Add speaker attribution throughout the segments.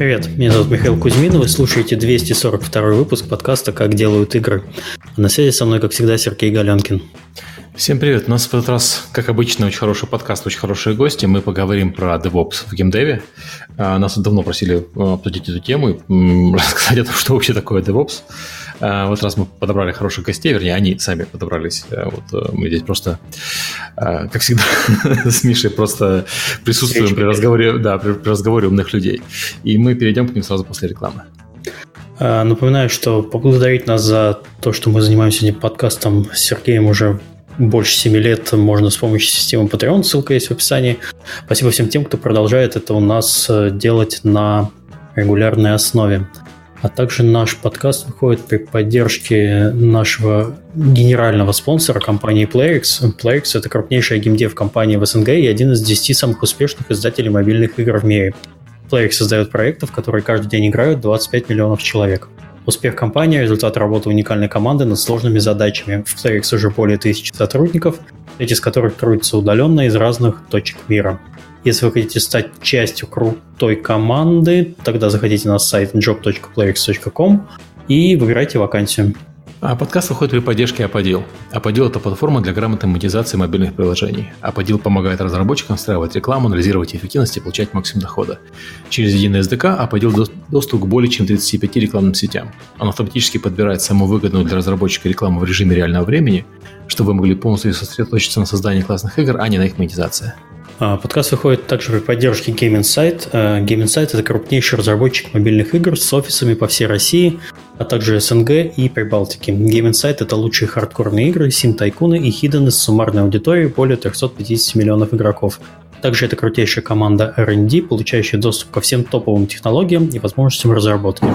Speaker 1: Привет, меня зовут Михаил Кузьмин, вы слушаете 242 выпуск подкаста «Как делают игры». А на связи со мной, как всегда, Сергей Галенкин.
Speaker 2: Всем привет. У нас в этот раз, как обычно, очень хороший подкаст, очень хорошие гости. Мы поговорим про DevOps в геймдеве. А, нас давно просили э, обсудить эту тему и рассказать о том, что вообще такое DevOps. А, в этот раз мы подобрали хороших гостей, вернее, они сами подобрались. А, вот э, мы здесь просто, как всегда, с Мишей просто присутствуем при разговоре, да, при, при разговоре умных людей. И мы перейдем к ним сразу после рекламы.
Speaker 1: Напоминаю, что поблагодарить нас за то, что мы занимаемся этим подкастом с Сергеем уже больше 7 лет можно с помощью системы Patreon, ссылка есть в описании. Спасибо всем тем, кто продолжает это у нас э, делать на регулярной основе. А также наш подкаст выходит при поддержке нашего генерального спонсора компании PlayX. PlayX – это крупнейшая геймдев компания в СНГ и один из 10 самых успешных издателей мобильных игр в мире. PlayX создает проекты, в которые каждый день играют 25 миллионов человек. Успех компании – результат работы уникальной команды над сложными задачами. В Playrix уже более тысячи сотрудников, эти из которых трудятся удаленно из разных точек мира. Если вы хотите стать частью крутой команды, тогда заходите на сайт job.playrix.com и выбирайте вакансию.
Speaker 2: А подкаст выходит при поддержке Аподил. Аподил – это платформа для грамотной монетизации мобильных приложений. Аподил помогает разработчикам встраивать рекламу, анализировать эффективность и получать максимум дохода. Через единый SDK Аподил доступ к более чем 35 рекламным сетям. Он автоматически подбирает самую выгодную для разработчика рекламу в режиме реального времени, чтобы вы могли полностью сосредоточиться на создании классных игр, а не на их монетизации.
Speaker 1: А, подкаст выходит также при поддержке Game Insight. Game Insight – это крупнейший разработчик мобильных игр с офисами по всей России, а также СНГ и Прибалтики. Game Insight – это лучшие хардкорные игры, сим-тайкуны и хидены с суммарной аудиторией более 350 миллионов игроков. Также это крутейшая команда R&D, получающая доступ ко всем топовым технологиям и возможностям разработки.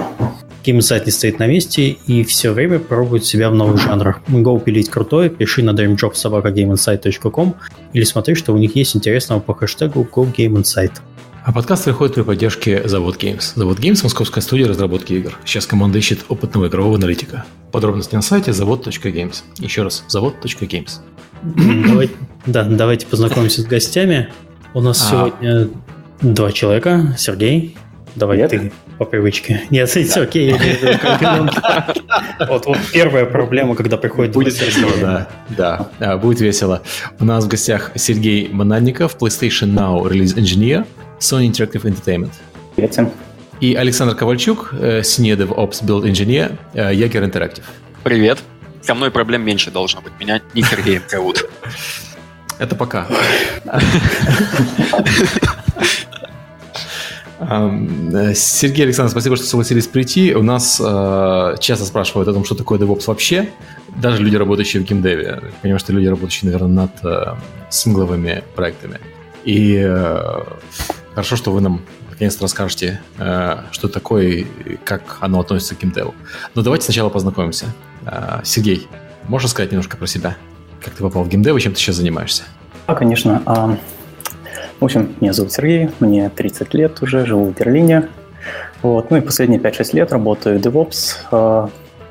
Speaker 1: GameSite не стоит на месте и все время пробует себя в новых жанрах. Go пилить крутое, пиши на dreamjobsobaka.gameinsight.com или смотри, что у них есть интересного по хэштегу GoGameInsight.
Speaker 2: А подкаст выходит при поддержке Завод Games. Завод Games – московская студия разработки игр. Сейчас команда ищет опытного игрового аналитика. Подробности на сайте завод.games. Еще раз, завод.games.
Speaker 1: Давайте, да, давайте познакомимся с гостями. У нас а... сегодня два человека. Сергей, давай Привет. ты по привычке. Нет, да. окей. Вот, вот первая проблема, когда приходит...
Speaker 2: Будет весело, да. Да, а, будет весело. У нас в гостях Сергей Монадников, PlayStation Now Release Engineer, Sony Interactive Entertainment.
Speaker 3: Привет всем.
Speaker 2: И Александр Ковальчук, э, Senior DevOps Build Engineer, э, Jaeger Interactive.
Speaker 4: Привет. Со мной проблем меньше должно быть. Меня не Сергеем зовут.
Speaker 2: Это пока. Э, Сергей Александр, спасибо, что согласились прийти. У нас э, часто спрашивают о том, что такое DevOps вообще. Даже люди, работающие в геймдеве. Понимаю, что люди, работающие, наверное, над э, сингловыми проектами. И э, хорошо, что вы нам наконец-то расскажете, э, что такое и как оно относится к геймдеву. Но давайте сначала познакомимся. Э, Сергей, можешь сказать немножко про себя? Как ты попал в геймдев и чем ты сейчас занимаешься?
Speaker 3: Да, конечно. А, в общем, меня зовут Сергей, мне 30 лет уже, живу в Берлине. Вот. Ну и последние 5-6 лет работаю DevOps э,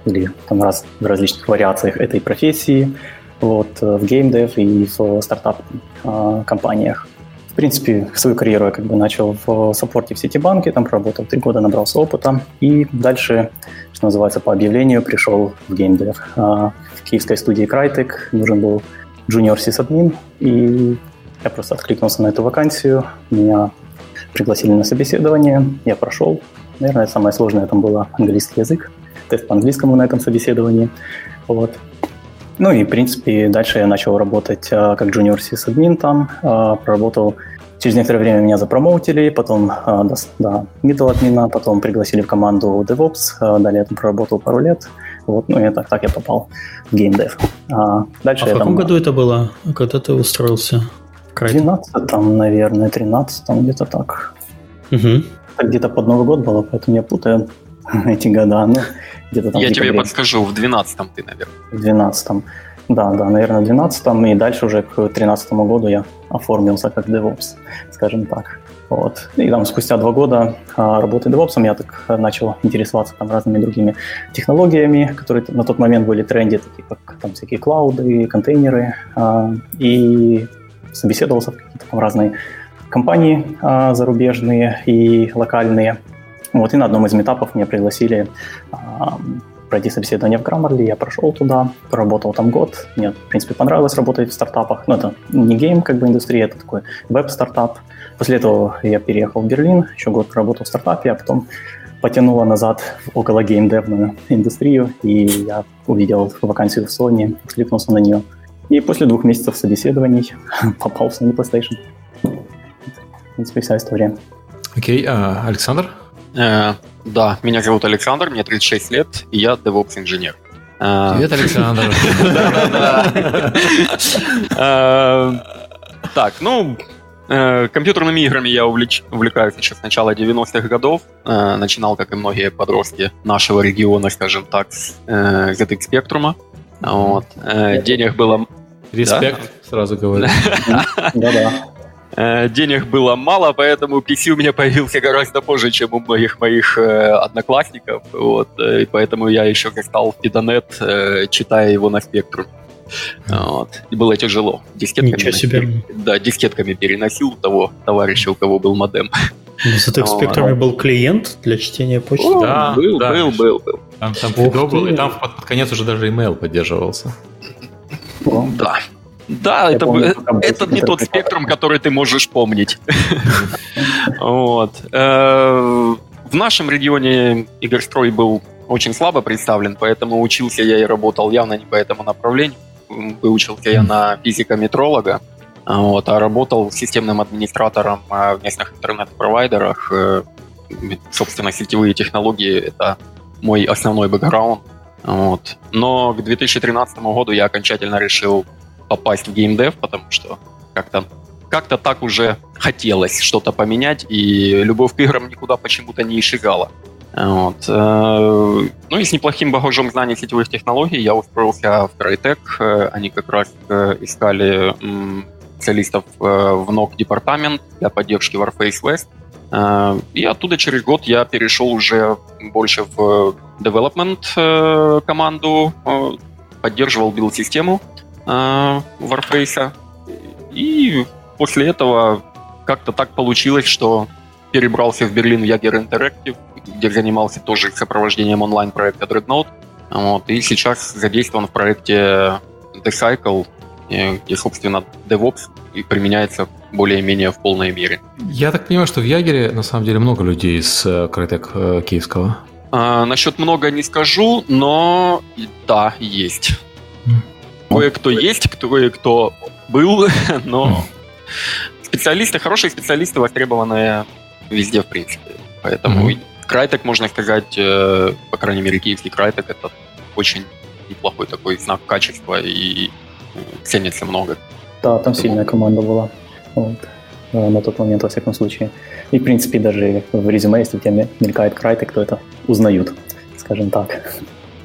Speaker 3: или там раз, в различных вариациях этой профессии вот, в геймдев и в стартап-компаниях. В принципе, свою карьеру я как бы начал в саппорте в Ситибанке, там проработал три года, набрался опыта, и дальше, что называется, по объявлению пришел в геймдев. Киевской студии Crytek нужен был junior sysadmin, и я просто откликнулся на эту вакансию, меня пригласили на собеседование, я прошел. Наверное, самое сложное там было английский язык, тест по английскому на этом собеседовании. Вот. Ну и, в принципе, дальше я начал работать а, как junior sysadmin там, а, проработал Через некоторое время меня запромоутили, потом а, до middle админа, потом пригласили в команду DevOps, а, далее я там проработал пару лет. Вот, ну и так, так я попал в геймдев.
Speaker 1: А, дальше а в каком там... году это было, когда ты устроился?
Speaker 3: В 12 там, наверное, 13 там где-то так. Угу. Где-то под Новый год было, поэтому я путаю эти года. Ну,
Speaker 4: где-то там я тебе подскажу, в 12-м ты, наверное.
Speaker 3: В 12-м. Да, да, наверное, в 12-м, и дальше уже к 13 году я оформился как DevOps, скажем так. Вот. И там спустя два года а, работы DevOps я так начал интересоваться там разными другими технологиями, которые на тот момент были тренде, такие как там всякие клауды, контейнеры, а, и собеседовался в какие-то там разные компании а, зарубежные и локальные. Вот, и на одном из метапов меня пригласили пройти собеседование в Grammarly, я прошел туда, проработал там год, мне, в принципе, понравилось работать в стартапах, ну, это не гейм, как бы, индустрия, это такой веб-стартап. После этого я переехал в Берлин, еще год проработал в стартапе, а потом потянуло назад в около геймдевную индустрию, и я увидел вакансию в Sony, откликнулся на нее. И после двух месяцев собеседований попал в Sony PlayStation. В принципе, вся история.
Speaker 2: Окей, okay, а Александр?
Speaker 4: Э, да, меня зовут Александр, мне 36 лет, и я DevOps-инженер.
Speaker 2: Э, Привет, Александр.
Speaker 4: Э, так, ну, компьютерными играми я увлекаюсь еще с начала 90-х годов. Начинал, как и многие подростки нашего региона, скажем так, с ZX Spectrum. Вот. Денег было...
Speaker 2: Респект, сразу говорю.
Speaker 3: Да-да.
Speaker 4: Э, денег было мало, поэтому PC у меня появился гораздо позже, чем у многих моих э, одноклассников. Вот, э, и поэтому я еще застал Фидонет, читая его на спектру. Вот. И было тяжело.
Speaker 1: Дискетками Ничего себе.
Speaker 4: Да, дискетками переносил того товарища, у кого был модем.
Speaker 1: На ZX Spectrum был клиент для чтения почты? О,
Speaker 4: да, был, да, был, был, был.
Speaker 2: Там, там Фидо был, и там под конец уже даже email поддерживался.
Speaker 4: Да. Да, это, помню, это не тот спектрум, который ты можешь помнить. вот. Э, в нашем регионе Игорстрой был очень слабо представлен, поэтому учился я и работал явно не по этому направлению. Выучился я на физика-метролога, вот, а работал системным администратором в местных интернет-провайдерах. Э, собственно, сетевые технологии — это мой основной бэкграунд. Вот. Но к 2013 году я окончательно решил попасть в геймдев, потому что как-то как-то так уже хотелось что-то поменять, и любовь к играм никуда почему-то не исчезала. Вот. Э, ну и с неплохим багажом знаний сетевых технологий я устроился в Crytek. Э, они как раз э, искали специалистов в NOC департамент для поддержки Warface West. И оттуда через год я перешел уже больше в development команду, поддерживал билд-систему Warface. И после этого как-то так получилось, что перебрался в Берлин в Jager Interactive, где занимался тоже сопровождением онлайн-проекта Dreadnought. Вот, и сейчас задействован в проекте The Cycle, где, собственно, DevOps и применяется более-менее в полной мере.
Speaker 2: Я так понимаю, что в Ягере на самом деле много людей из Crytek э, киевского.
Speaker 4: А, насчет много не скажу, но да, есть. Кое-кто есть, кое-кто был, но специалисты, хорошие специалисты востребованные везде, в принципе. Поэтому Крайтек, можно сказать, э, по крайней мере, киевский Крайтек, это очень неплохой такой знак качества и э, ценится много.
Speaker 3: Да, там сильная команда была. Вот. Э, на тот момент, во всяком случае. И, в принципе, даже в резюме, если у тебя мелькает Крайтек, то это узнают, скажем так.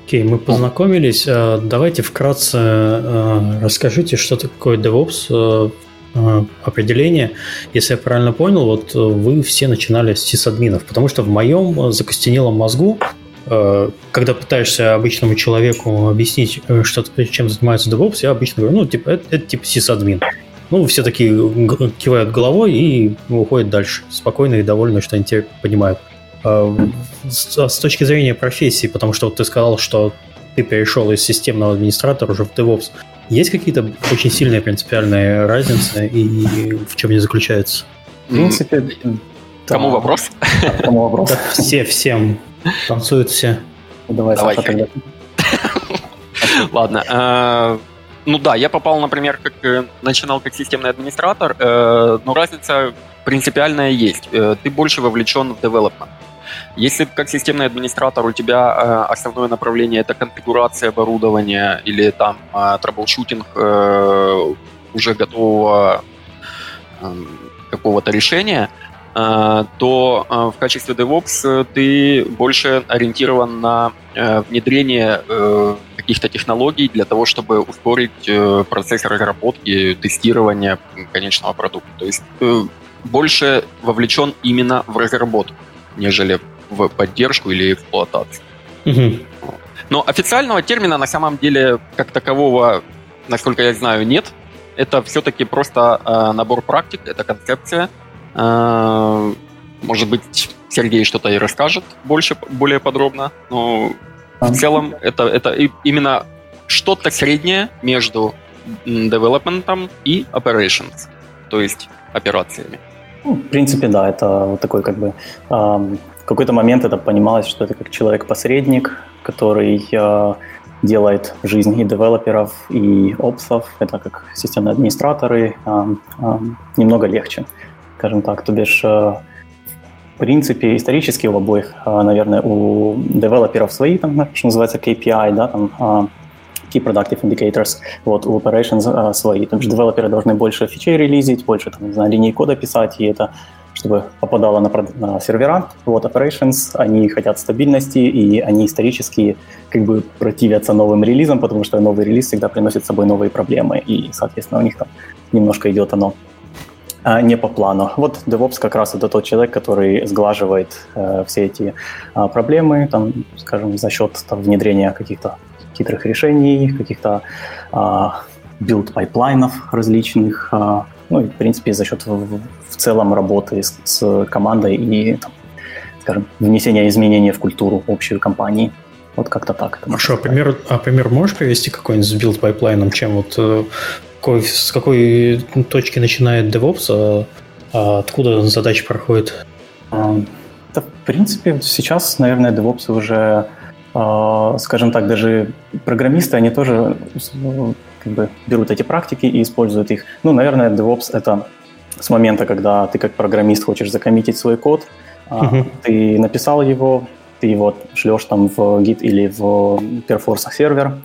Speaker 1: Окей, мы познакомились. А, давайте вкратце расскажите, что такое DevOps, определение. Если я правильно понял, вот вы все начинали с сисадминов, потому что в моем закостенелом мозгу когда пытаешься обычному человеку объяснить, э, что, чем занимается DevOps, я обычно говорю, ну, типа, это, это типа сисадмин. Ну, все такие кивают головой и уходят дальше, спокойно и довольны, что они тебя понимают. Э, с точки зрения профессии, потому что вот ты сказал, что ты перешел из системного администратора уже в DevOps. Есть какие-то очень сильные принципиальные разницы и в чем они заключаются?
Speaker 3: В принципе,
Speaker 4: Кому вопрос?
Speaker 3: Кому вопрос?
Speaker 1: Все, всем. Танцуют все.
Speaker 3: Давай, Давай Саша,
Speaker 4: Ладно. Э, ну да, я попал, например, как э, начинал как системный администратор, но разница принципиальная есть. Ты больше вовлечен в development. Если как системный администратор у тебя э, основное направление это конфигурация оборудования или там э, troubleshooting э, уже готового э, какого-то решения, э, то э, в качестве DevOps э, ты больше ориентирован на э, внедрение э, каких-то технологий для того, чтобы ускорить э, процесс разработки, тестирования конечного продукта. То есть э, больше вовлечен именно в разработку, нежели в поддержку или эксплуатацию. Угу. Но официального термина на самом деле как такового, насколько я знаю, нет. Это все-таки просто э, набор практик, это концепция. Э, может быть, Сергей что-то и расскажет больше, более подробно. Но в целом это, это именно что-то среднее между development и operations, то есть операциями.
Speaker 3: Ну, в принципе, да, это вот такой как бы в какой-то момент это понималось, что это как человек-посредник, который э, делает жизнь и девелоперов, и опсов, это как системные администраторы, э, э, немного легче, скажем так. То бишь, э, в принципе, исторически у обоих, э, наверное, у девелоперов свои, там, что называется, KPI, да, там, э, Key Productive Indicators, вот, у Operations э, свои. То есть девелоперы должны больше фичей релизить, больше, там, не знаю, линий кода писать, и это чтобы попадало на, на сервера. Вот Operations, они хотят стабильности, и они исторически как бы противятся новым релизам, потому что новый релиз всегда приносит с собой новые проблемы, и, соответственно, у них там немножко идет оно а, не по плану. Вот DevOps как раз это тот человек, который сглаживает э, все эти э, проблемы, там, скажем, за счет там, внедрения каких-то хитрых решений, каких-то build-pipeline-ов различных, э, ну и, в принципе, за счет в, в целом работы с, с командой и, там, скажем, внесения изменений в культуру общую компании. Вот как-то так.
Speaker 1: Хорошо, а пример, а пример можешь привести какой-нибудь с build-pipeline-ом, чем вот э, какой, с какой точки начинает DevOps, а, а откуда задача проходит?
Speaker 3: А, да, в принципе, сейчас, наверное, DevOps уже, а, скажем так, даже программисты, они тоже как бы берут эти практики и используют их. Ну, наверное, DevOps — это с момента, когда ты как программист хочешь закоммитить свой код, uh-huh. ты написал его, ты его шлешь там в Git или в Perforce сервер,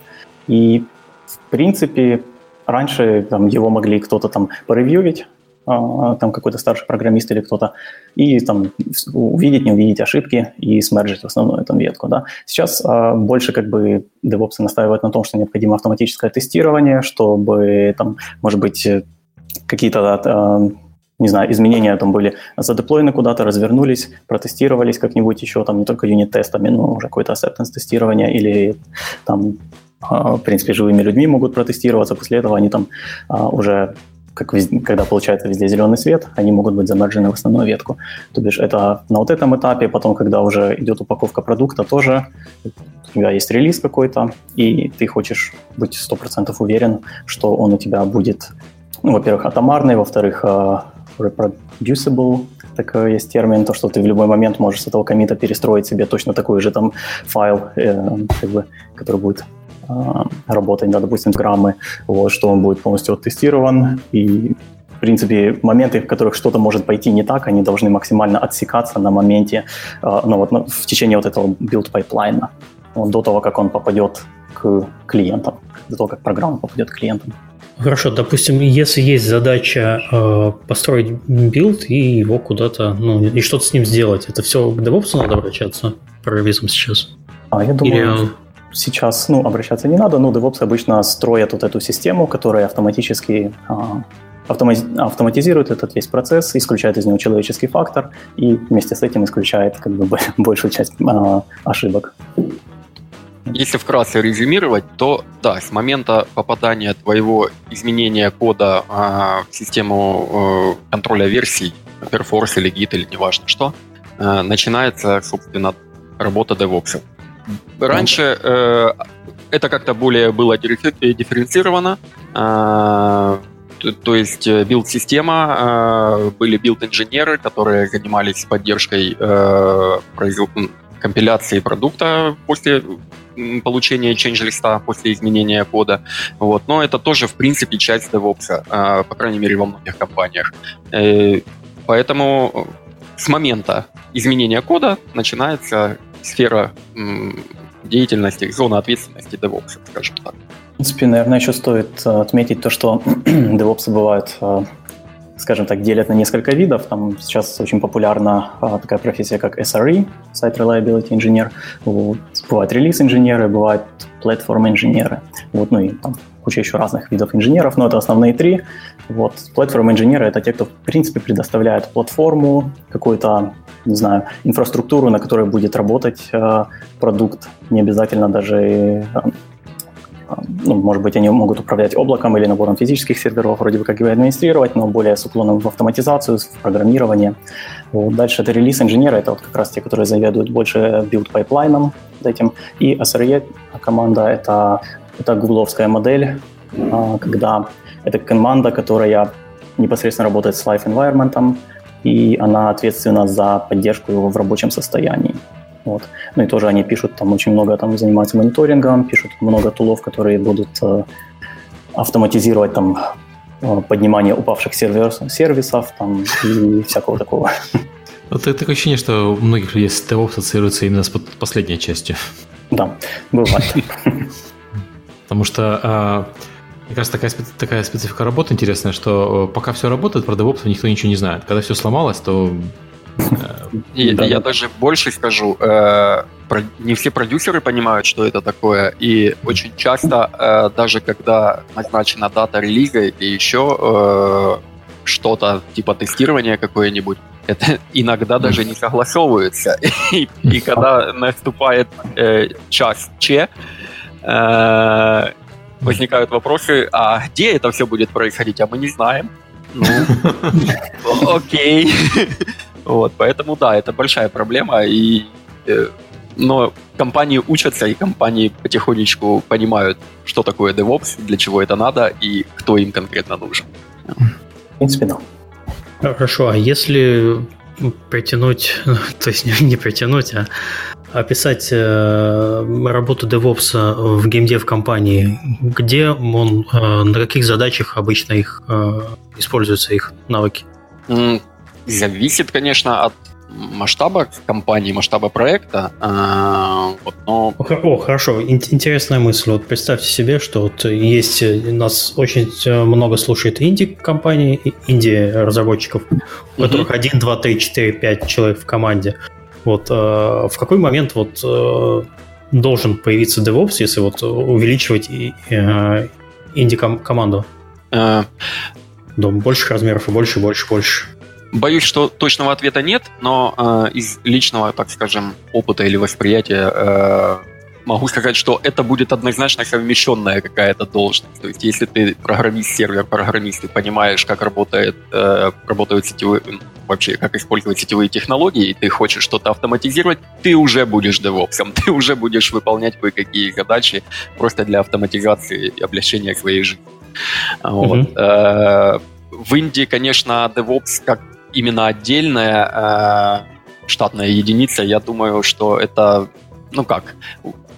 Speaker 3: и в принципе раньше там, его могли кто-то там поревьювить, а, там какой-то старший программист или кто-то, и там увидеть, не увидеть ошибки и смерджить в основную там ветку. Да. Сейчас а, больше как бы DevOps настаивают на том, что необходимо автоматическое тестирование, чтобы там, может быть, какие-то а, не знаю, изменения там были задеплоены куда-то, развернулись, протестировались как-нибудь еще, там не только юнит-тестами, но уже какое-то acceptance тестирование или там, в принципе, живыми людьми могут протестироваться, после этого они там уже как везде, когда получается везде зеленый свет, они могут быть замержены в основную ветку. То бишь это на вот этом этапе, потом, когда уже идет упаковка продукта, тоже у тебя есть релиз какой-то, и ты хочешь быть 100% уверен, что он у тебя будет, ну, во-первых, атомарный, во-вторых, reproducible, такой есть термин, то, что ты в любой момент можешь с этого комита перестроить себе точно такой же там файл, э, как бы, который будет а, работать, да, допустим, граммы, вот, что он будет полностью оттестирован, и в принципе, моменты, в которых что-то может пойти не так, они должны максимально отсекаться на моменте, а, ну вот в течение вот этого build pipeline-а, вот, до того, как он попадет к клиентам, до того, как программа попадет к клиентам.
Speaker 1: Хорошо, допустим, если есть задача э, построить build и его куда-то, ну, и что-то с ним сделать, это все к DevOps надо обращаться программистам сейчас?
Speaker 3: А, я думаю, Или сейчас ну, обращаться не надо, но DevOps обычно строят вот эту систему, которая автоматически а, автоматизирует этот весь процесс, исключает из него человеческий фактор и вместе с этим исключает как бы большую часть а, ошибок.
Speaker 4: Если вкратце резюмировать, то да, с момента попадания твоего изменения кода а, в систему а, контроля версий, Perforce или Git или неважно что, а, начинается, собственно, работа DevOps. Раньше э, это как-то более было дифференцировано. Э, то, то есть э, билд-система, э, были билд-инженеры, которые занимались поддержкой э, компиляции продукта после получения change-листа, после изменения кода. Вот. Но это тоже, в принципе, часть DevOps, э, по крайней мере, во многих компаниях. Э, поэтому с момента изменения кода начинается сфера деятельности, зона ответственности DevOps, скажем так.
Speaker 3: В принципе, наверное, еще стоит э, отметить то, что DevOps бывают, э, скажем так, делят на несколько видов. Там сейчас очень популярна э, такая профессия, как SRE, Site Reliability Engineer. Бывают релиз-инженеры, бывают платформ-инженеры. Вот, ну и там куча еще разных видов инженеров, но это основные три. Вот, platform-инженеры — это те, кто, в принципе, предоставляет платформу, какую-то, не знаю, инфраструктуру, на которой будет работать э, продукт, не обязательно даже э, ну, может быть, они могут управлять облаком или набором физических серверов, вроде бы как его администрировать, но более с уклоном в автоматизацию, в программирование. Вот. Дальше это релиз инженера, это вот как раз те, которые заведуют больше build pipeline-ом этим. И SRE команда это, это гугловская модель, а, когда это команда, которая непосредственно работает с live environment, и она ответственна за поддержку его в рабочем состоянии. Вот. Ну и тоже они пишут там очень много, там занимаются мониторингом, пишут много тулов, которые будут э, автоматизировать там э, поднимание упавших сервер, сервисов там, и всякого такого.
Speaker 2: Вот такое ощущение, что у многих людей DevOps ассоциируется именно с последней частью.
Speaker 3: Да, бывает.
Speaker 2: Потому что а, мне кажется, такая, такая специфика работы интересная, что э, пока все работает, про DevOps никто ничего не знает. Когда все сломалось, то
Speaker 4: я, да, я да. даже больше скажу, э, не все продюсеры понимают, что это такое, и очень часто, э, даже когда назначена дата релиза или еще э, что-то типа тестирования какое-нибудь, это иногда даже не согласовывается. И, и когда наступает э, час Ч, э, возникают вопросы, а где это все будет происходить, а мы не знаем. Ну, окей. Вот, поэтому да, это большая проблема, и, э, но компании учатся, и компании потихонечку понимают, что такое DevOps, для чего это надо и кто им конкретно нужен.
Speaker 3: В принципе, да.
Speaker 1: Хорошо, а если притянуть, то есть не, не притянуть, а описать э, работу DevOps в геймдев компании, где он, э, на каких задачах обычно их э, используются их навыки?
Speaker 4: Зависит, конечно, от масштаба компании, масштаба проекта. А, вот, но...
Speaker 1: О, хорошо, интересная мысль. Вот представьте себе, что вот есть нас очень много слушает инди-компаний, инди-разработчиков, у которых mm-hmm. 1, 2, 3, 4, 5 человек в команде. Вот э, в какой момент вот э, должен появиться DevOps, если вот увеличивать э, инди-команду? Э... До больших размеров и больше, больше, больше.
Speaker 4: Боюсь, что точного ответа нет, но э, из личного, так скажем, опыта или восприятия э, могу сказать, что это будет однозначно совмещенная какая-то должность. То есть, если ты программист, сервер, программист, ты понимаешь, как работает, э, работают сетевые, вообще, как использовать сетевые технологии, и ты хочешь что-то автоматизировать, ты уже будешь девопсом, ты уже будешь выполнять кое-какие задачи просто для автоматизации и облегчения своей жизни. Вот. Mm-hmm. В Индии, конечно, DevOps как именно отдельная э, штатная единица, я думаю, что это, ну как,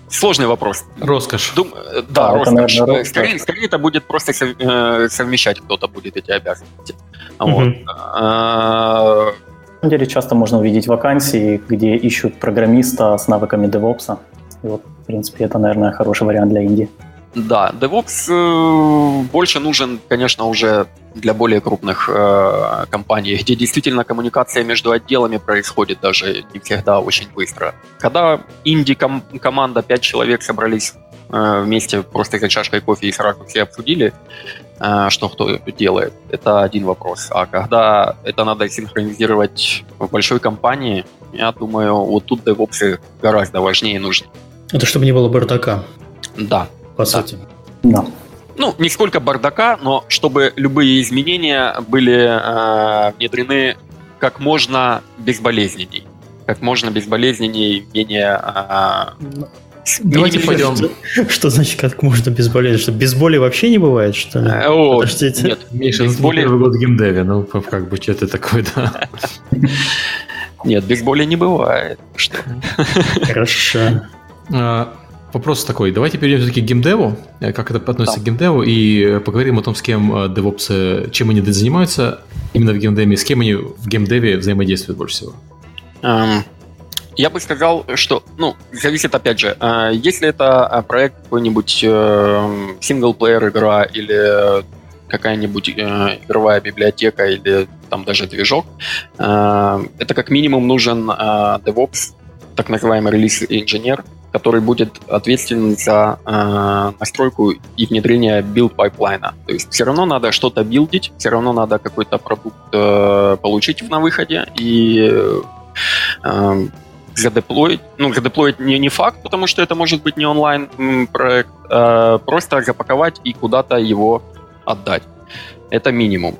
Speaker 4: сложный вопрос.
Speaker 2: Роскошь.
Speaker 4: Дум, да, да, роскошь. Это, наверное, роскошь. Скорее, скорее это будет просто э, совмещать кто-то будет эти обязанности. Угу. Вот.
Speaker 3: На самом деле часто можно увидеть вакансии, где ищут программиста с навыками DevOps. И вот, в принципе, это, наверное, хороший вариант для Индии.
Speaker 4: Да, DevOps э, больше нужен, конечно, уже для более крупных э, компаний, где действительно коммуникация между отделами происходит даже не всегда очень быстро. Когда инди-команда, 5 человек собрались э, вместе просто за чашкой кофе и сразу все обсудили, э, что кто делает, это один вопрос. А когда это надо синхронизировать в большой компании, я думаю, вот тут DevOps гораздо важнее нужны.
Speaker 1: Это чтобы не было бардака.
Speaker 4: Да,
Speaker 1: по да. сути.
Speaker 3: Да.
Speaker 4: Ну, не сколько бардака, но чтобы любые изменения были э, внедрены как можно безболезненней. Как можно безболезненней, менее... Э,
Speaker 1: Давайте пойдем. Что, что значит как можно безболезненно? Что без боли вообще не бывает, что ли?
Speaker 2: О, Подождите. Нет, Миша, без боли... первый год геймдеве, ну как бы что это такое, да?
Speaker 4: Нет, без боли не бывает. Что?
Speaker 1: Хорошо.
Speaker 2: Вопрос такой, давайте перейдем все-таки к геймдеву, э, как это относится да. к геймдеву, и э, поговорим о том, с кем DevOps, э, чем они занимаются именно в геймдеве, с кем они в геймдеве взаимодействуют больше всего.
Speaker 4: Um, я бы сказал, что, ну, зависит опять же, если это проект какой-нибудь single-player игра или какая-нибудь игровая библиотека или там даже движок, это как минимум нужен DevOps, так называемый release-инженер, который будет ответственен за э, настройку и внедрение build pipeline-а. То есть все равно надо что-то билдить, все равно надо какой-то продукт э, получить на выходе, и э, задеплоить, ну, задеплоить не, не факт, потому что это может быть не онлайн проект, а просто запаковать и куда-то его отдать. Это минимум.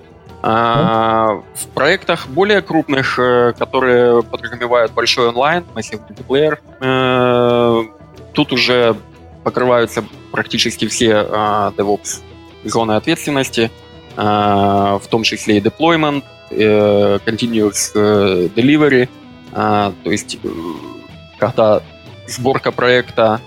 Speaker 4: А, в проектах более крупных, э, которые подразумевают большой онлайн, Massive Multiplayer, э, тут уже покрываются практически все а, DevOps зоны ответственности, а, в том числе и deployment, э, continuous delivery, то есть когда сборка проекта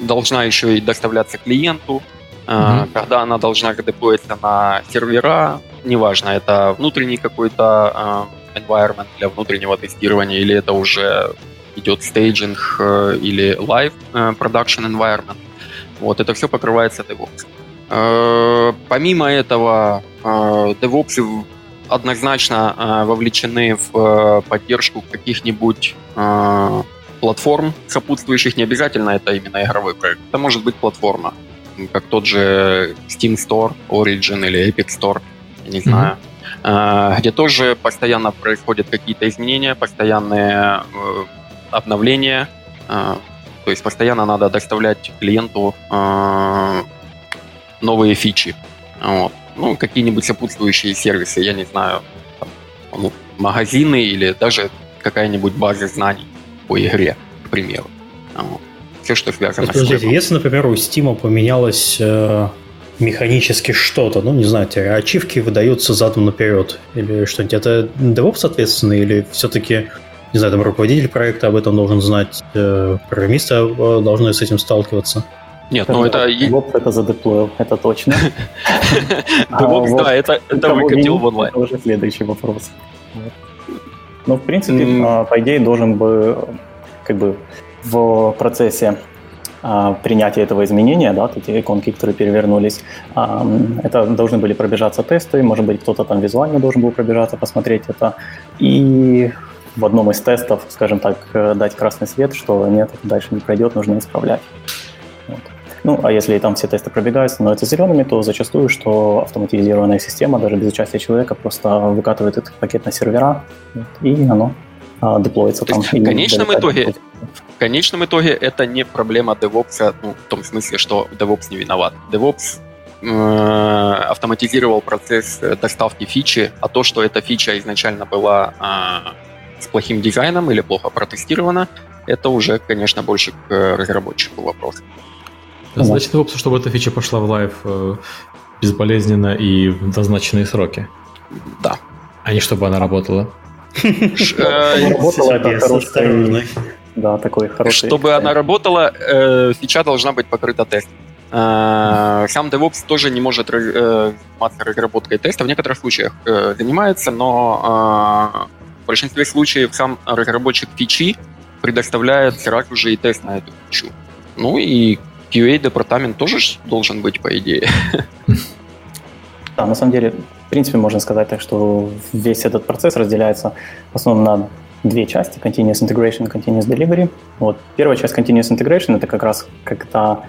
Speaker 4: должна еще и доставляться клиенту, mm-hmm. когда она должна деплоиться на сервера, неважно, это внутренний какой-то environment для внутреннего тестирования, или это уже идет стейджинг э, или live э, production environment. Вот, это все покрывается DevOps. Э, помимо этого, DevOps однозначно вовлечены в поддержку каких-нибудь платформ сопутствующих. Не обязательно это именно игровой проект. Это может быть платформа как тот же Steam Store, Origin или Epic Store, я не знаю, mm-hmm. где тоже постоянно происходят какие-то изменения, постоянные э, обновления, а, то есть постоянно надо доставлять клиенту а, новые фичи. Вот. Ну, какие-нибудь сопутствующие сервисы, я не знаю, там, ну, магазины или даже какая-нибудь база знаний по игре, к примеру. Вот все, что связано
Speaker 1: Подождите, если, например, у Steam поменялось э, механически что-то, ну, не знаю, ачивки выдаются задом наперед, или что-нибудь, это DevOps ответственный, или все-таки, не знаю, там руководитель проекта об этом должен знать, э, программисты э, должны с этим сталкиваться?
Speaker 3: Нет, ну это... DevOps это задеплоил, это точно.
Speaker 4: DevOps, а да, это выкатил в онлайн. Это
Speaker 3: уже следующий вопрос. Ну, в принципе, а, по идее, должен бы как бы в процессе а, принятия этого изменения, да, эти иконки, которые перевернулись, а, это должны были пробежаться тесты, может быть, кто-то там визуально должен был пробежаться, посмотреть это, и в одном из тестов, скажем так, э, дать красный свет, что нет, это дальше не пройдет, нужно исправлять. Вот. Ну, а если там все тесты пробегают, становятся зелеными, то зачастую, что автоматизированная система, даже без участия человека, просто выкатывает этот пакет на сервера, и оно а, деплоится
Speaker 4: там. в конечном итоге, в конечном итоге это не проблема DevOps, ну, в том смысле, что DevOps не виноват. DevOps э, автоматизировал процесс доставки фичи, а то, что эта фича изначально была э, с плохим дизайном или плохо протестирована, это уже, конечно, больше к разработчику вопрос.
Speaker 2: Значит, DevOps, чтобы эта фича пошла в live э, безболезненно и в назначенные сроки.
Speaker 4: Да.
Speaker 2: А не чтобы она работала.
Speaker 3: Э, работала, это да, такой хороший.
Speaker 4: Чтобы она работала, э, фича должна быть покрыта тестом. Э, сам DevOps тоже не может заниматься разработкой теста. В некоторых случаях занимается, но в большинстве случаев сам разработчик фичи предоставляет сразу же и тест на эту фичу. Ну и QA-департамент тоже должен быть, по идее.
Speaker 3: Да, на самом деле, в принципе, можно сказать так, что весь этот процесс разделяется в основном на две части, Continuous Integration и Continuous Delivery. Вот. Первая часть Continuous Integration — это как раз когда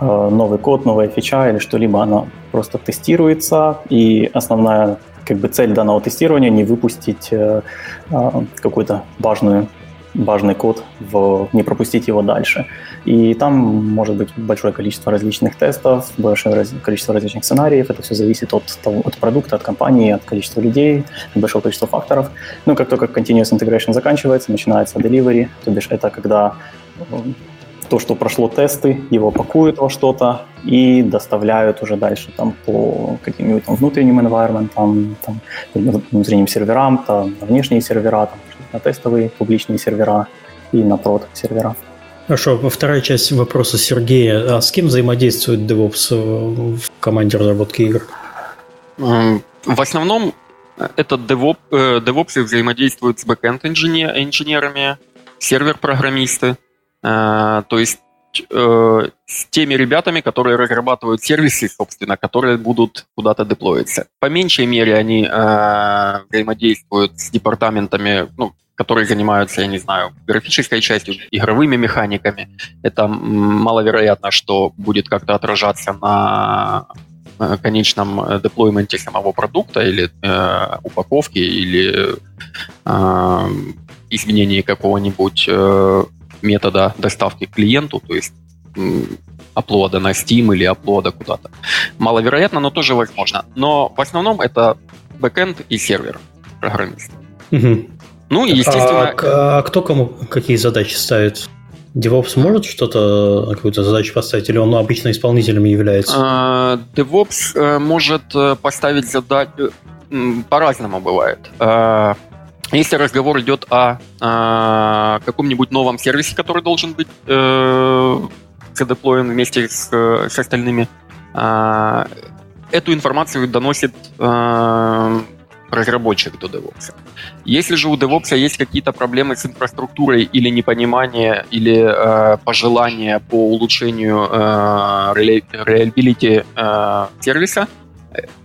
Speaker 3: э, новый код, новая фича или что-либо, она просто тестируется, и основная как бы цель данного тестирования не выпустить э, э, какую-то важную важный код, в, не пропустить его дальше. И там может быть большое количество различных тестов, большое раз, количество различных сценариев. Это все зависит от, от продукта, от компании, от количества людей, от большого количества факторов. Ну, как только Continuous Integration заканчивается, начинается Delivery, то бишь это когда э, то, что прошло тесты, его пакуют во что-то и доставляют уже дальше там по каким-нибудь там внутренним environment, там, там, внутренним серверам, там, внешние сервера, там, на тестовые публичные сервера и на прод сервера.
Speaker 1: Хорошо, вторая часть вопроса Сергея. А с кем взаимодействует DevOps в команде разработки игр?
Speaker 4: В основном э, этот DevOps, э, DevOps взаимодействует с бэкэнд инженерами, сервер-программисты, э, то есть с теми ребятами, которые разрабатывают сервисы, собственно, которые будут куда-то деплоиться. По меньшей мере они взаимодействуют с департаментами, ну, которые занимаются, я не знаю, графической частью, игровыми механиками. Это маловероятно, что будет как-то отражаться на э, конечном э, деплойменте самого продукта или э, упаковки или э, изменении какого-нибудь э, метода доставки к клиенту, то есть оплода на Steam или оплода куда-то. Маловероятно, но тоже возможно. Но в основном это бэкэнд и сервер программист.
Speaker 1: Угу. Ну и, естественно... А, а кто кому какие задачи ставит? DevOps может что-то, какую-то задачу поставить, или он обычно исполнителем является?
Speaker 4: А, DevOps э, может э, поставить задачу... По-разному бывает. А, если разговор идет о, о каком-нибудь новом сервисе, который должен быть э, задеплоен вместе с, с остальными, э, эту информацию доносит э, разработчик до DevOps. Если же у DevOps есть какие-то проблемы с инфраструктурой или непонимание, или э, пожелания по улучшению э, reliability э, сервиса,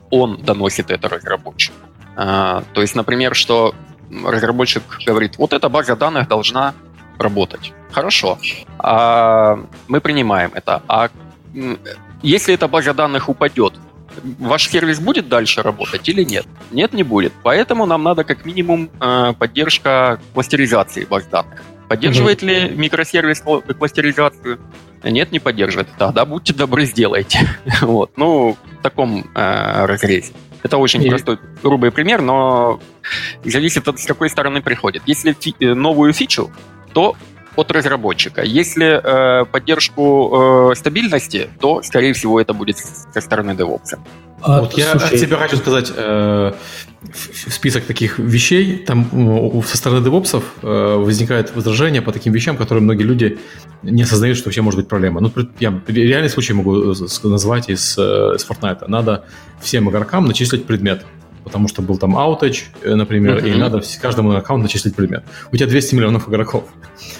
Speaker 4: он доносит это разработчику. Э, то есть, например, что разработчик говорит, вот эта база данных должна работать. Хорошо. А мы принимаем это. А если эта база данных упадет, ваш сервис будет дальше работать или нет? Нет, не будет. Поэтому нам надо как минимум э, поддержка кластеризации баз данных. Поддерживает mm-hmm. ли микросервис кластеризацию? Нет, не поддерживает. Тогда будьте добры, сделайте. вот. Ну, в таком э, разрезе. Это очень и... простой, грубый пример, но зависит от с какой стороны приходит. Если фи- э, новую фичу, то от разработчика. Если э, поддержку э, стабильности, то, скорее всего, это будет со стороны DevOps.
Speaker 2: А, вот я от себя хочу сказать э, список таких вещей. Там э, со стороны DevOps э, возникает возражение по таким вещам, которые многие люди не осознают, что вообще может быть проблема. Ну, я реальный случай могу назвать из, э, из Fortnite. Надо всем игрокам начислить предмет потому что был там аутач, э, например, mm-hmm. и надо каждому на аккаунт начислить предмет. У тебя 200 миллионов игроков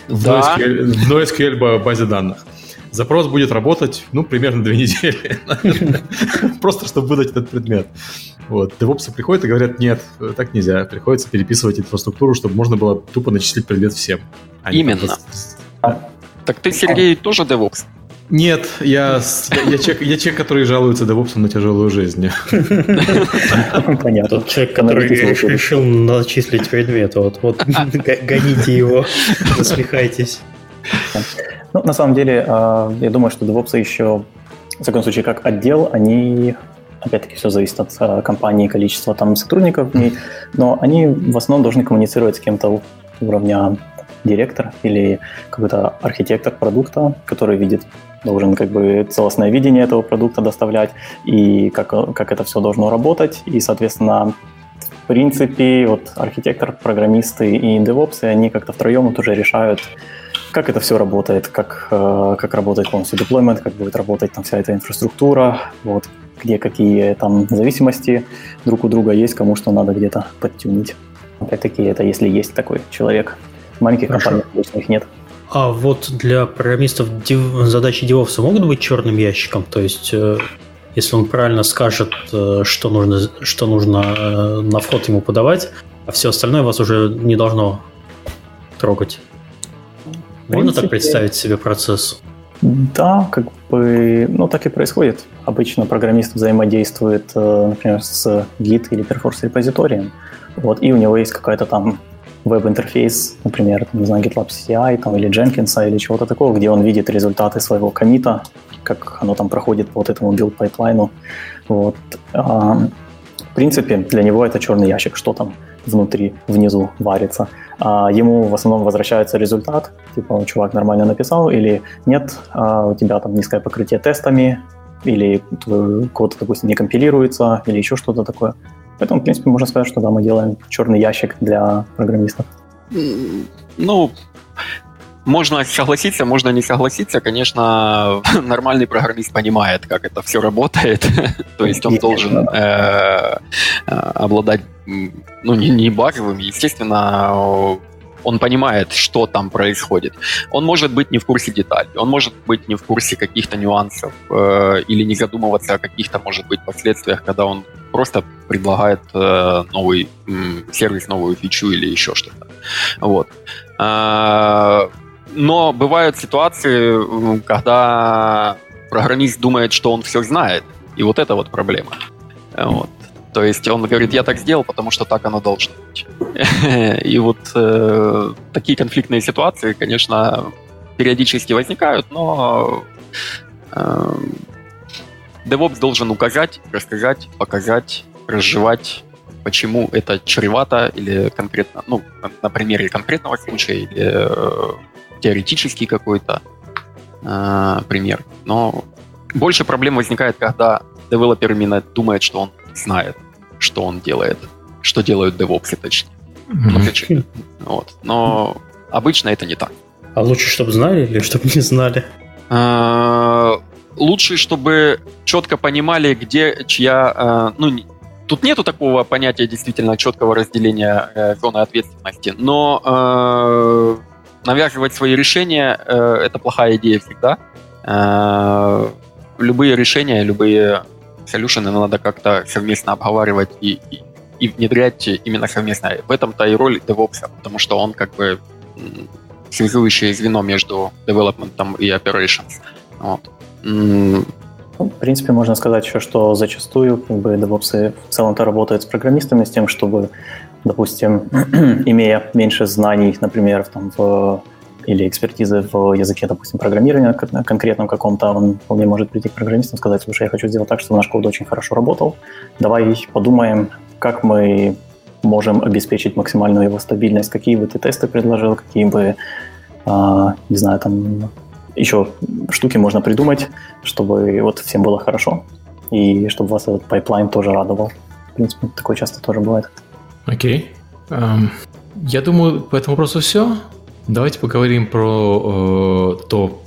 Speaker 2: в да. NoSQL, в NoSQL базе данных. Запрос будет работать, ну, примерно две недели. Просто, чтобы выдать этот предмет. Вот. Девопсы приходят и говорят, нет, так нельзя. Приходится переписывать инфраструктуру, чтобы можно было тупо начислить предмет всем.
Speaker 4: Именно. Так ты, Сергей, тоже DevOps?
Speaker 2: Нет, я, я, человек, я человек, который жалуется девопсом на тяжелую жизнь.
Speaker 1: Понятно. Тот человек, который решил начислить предмет. Вот, вот гоните его, насмехайтесь.
Speaker 3: Ну, на самом деле, а, я думаю, что DevOps еще, в таком случае, как отдел, они опять-таки все зависит от а, компании, количества там сотрудников в ней, но они в основном должны коммуницировать с кем-то уровня директор или какой-то архитектор продукта, который видит должен как бы целостное видение этого продукта доставлять и как, как это все должно работать. И, соответственно, в принципе, вот архитектор, программисты и DevOps, они как-то втроем вот уже решают, как это все работает, как, э, как работает полностью deployment, как будет работать там вся эта инфраструктура, вот, где какие там зависимости друг у друга есть, кому что надо где-то подтюнить. Опять-таки, это если есть такой человек. В маленьких Хорошо. компаниях обычно их нет.
Speaker 1: А вот для программистов задачи DevOps могут быть черным ящиком? То есть, э, если он правильно скажет, э, что нужно, что нужно э, на вход ему подавать, а все остальное вас уже не должно трогать. Можно так представить себе процесс?
Speaker 3: Да, как бы, ну так и происходит. Обычно программист взаимодействует, например, с Git или Perforce репозиторием, вот, и у него есть какая-то там веб-интерфейс, например, там, не знаю, GitLab CI там, или Jenkins или чего-то такого, где он видит результаты своего commit-а, как оно там проходит по вот этому build-pipeline-у. Вот. А, в принципе, для него это черный ящик, что там внутри, внизу варится. А ему в основном возвращается результат, типа, чувак нормально написал, или нет, а у тебя там низкое покрытие тестами, или код, допустим, не компилируется, или еще что-то такое. Поэтому, в принципе, можно сказать, что да, мы делаем черный ящик для программистов.
Speaker 4: Ну, можно согласиться, можно не согласиться. Конечно, нормальный программист понимает, как это все работает. То есть он должен э, э, обладать, ну, не, не базовым, естественно, он понимает, что там происходит. Он может быть не в курсе деталей, он может быть не в курсе каких-то нюансов э, или не задумываться о каких-то, может быть, последствиях, когда он просто предлагает э, новый э, сервис, новую фичу или еще что-то. Вот. Э, но бывают ситуации, когда программист думает, что он все знает, и вот это вот проблема. Вот. То есть он говорит, я так сделал, потому что так оно должно быть. И вот э, такие конфликтные ситуации, конечно, периодически возникают, но э, DevOps должен указать, рассказать, показать, разжевать, почему это чревато или конкретно, ну, на примере конкретного случая или э, теоретический какой-то э, пример. Но больше проблем возникает, когда девелопер именно думает, что он знает, что он делает, что делают DevOps, точнее. Mm-hmm. Вот. Но обычно это не так.
Speaker 1: А лучше, чтобы знали или чтобы не знали?
Speaker 4: А, лучше, чтобы четко понимали, где чья... А, ну, тут нету такого понятия действительно четкого разделения э, зоны ответственности, но э, навязывать свои решения э, это плохая идея всегда. любые решения, любые солюшены надо как-то совместно обговаривать и, и, и внедрять именно совместно. В этом-то и роль DevOps, потому что он как бы связующее звено между development и operations. Вот.
Speaker 3: Ну, в принципе, можно сказать еще, что зачастую как бы, DevOps в целом-то работают с программистами, с тем, чтобы, допустим, имея меньше знаний, например, там, в или экспертизы в языке, допустим, программирования конкретном каком-то, он вполне может прийти к программистам и сказать, слушай, я хочу сделать так, чтобы наш код очень хорошо работал. Давай подумаем, как мы можем обеспечить максимальную его стабильность. Какие бы ты тесты предложил, какие бы, а, не знаю, там еще штуки можно придумать, чтобы вот всем было хорошо, и чтобы вас этот pipeline тоже радовал. В принципе, такое часто тоже бывает.
Speaker 2: Окей. Okay. Um, я думаю, по этому вопросу все. Давайте поговорим про э, то,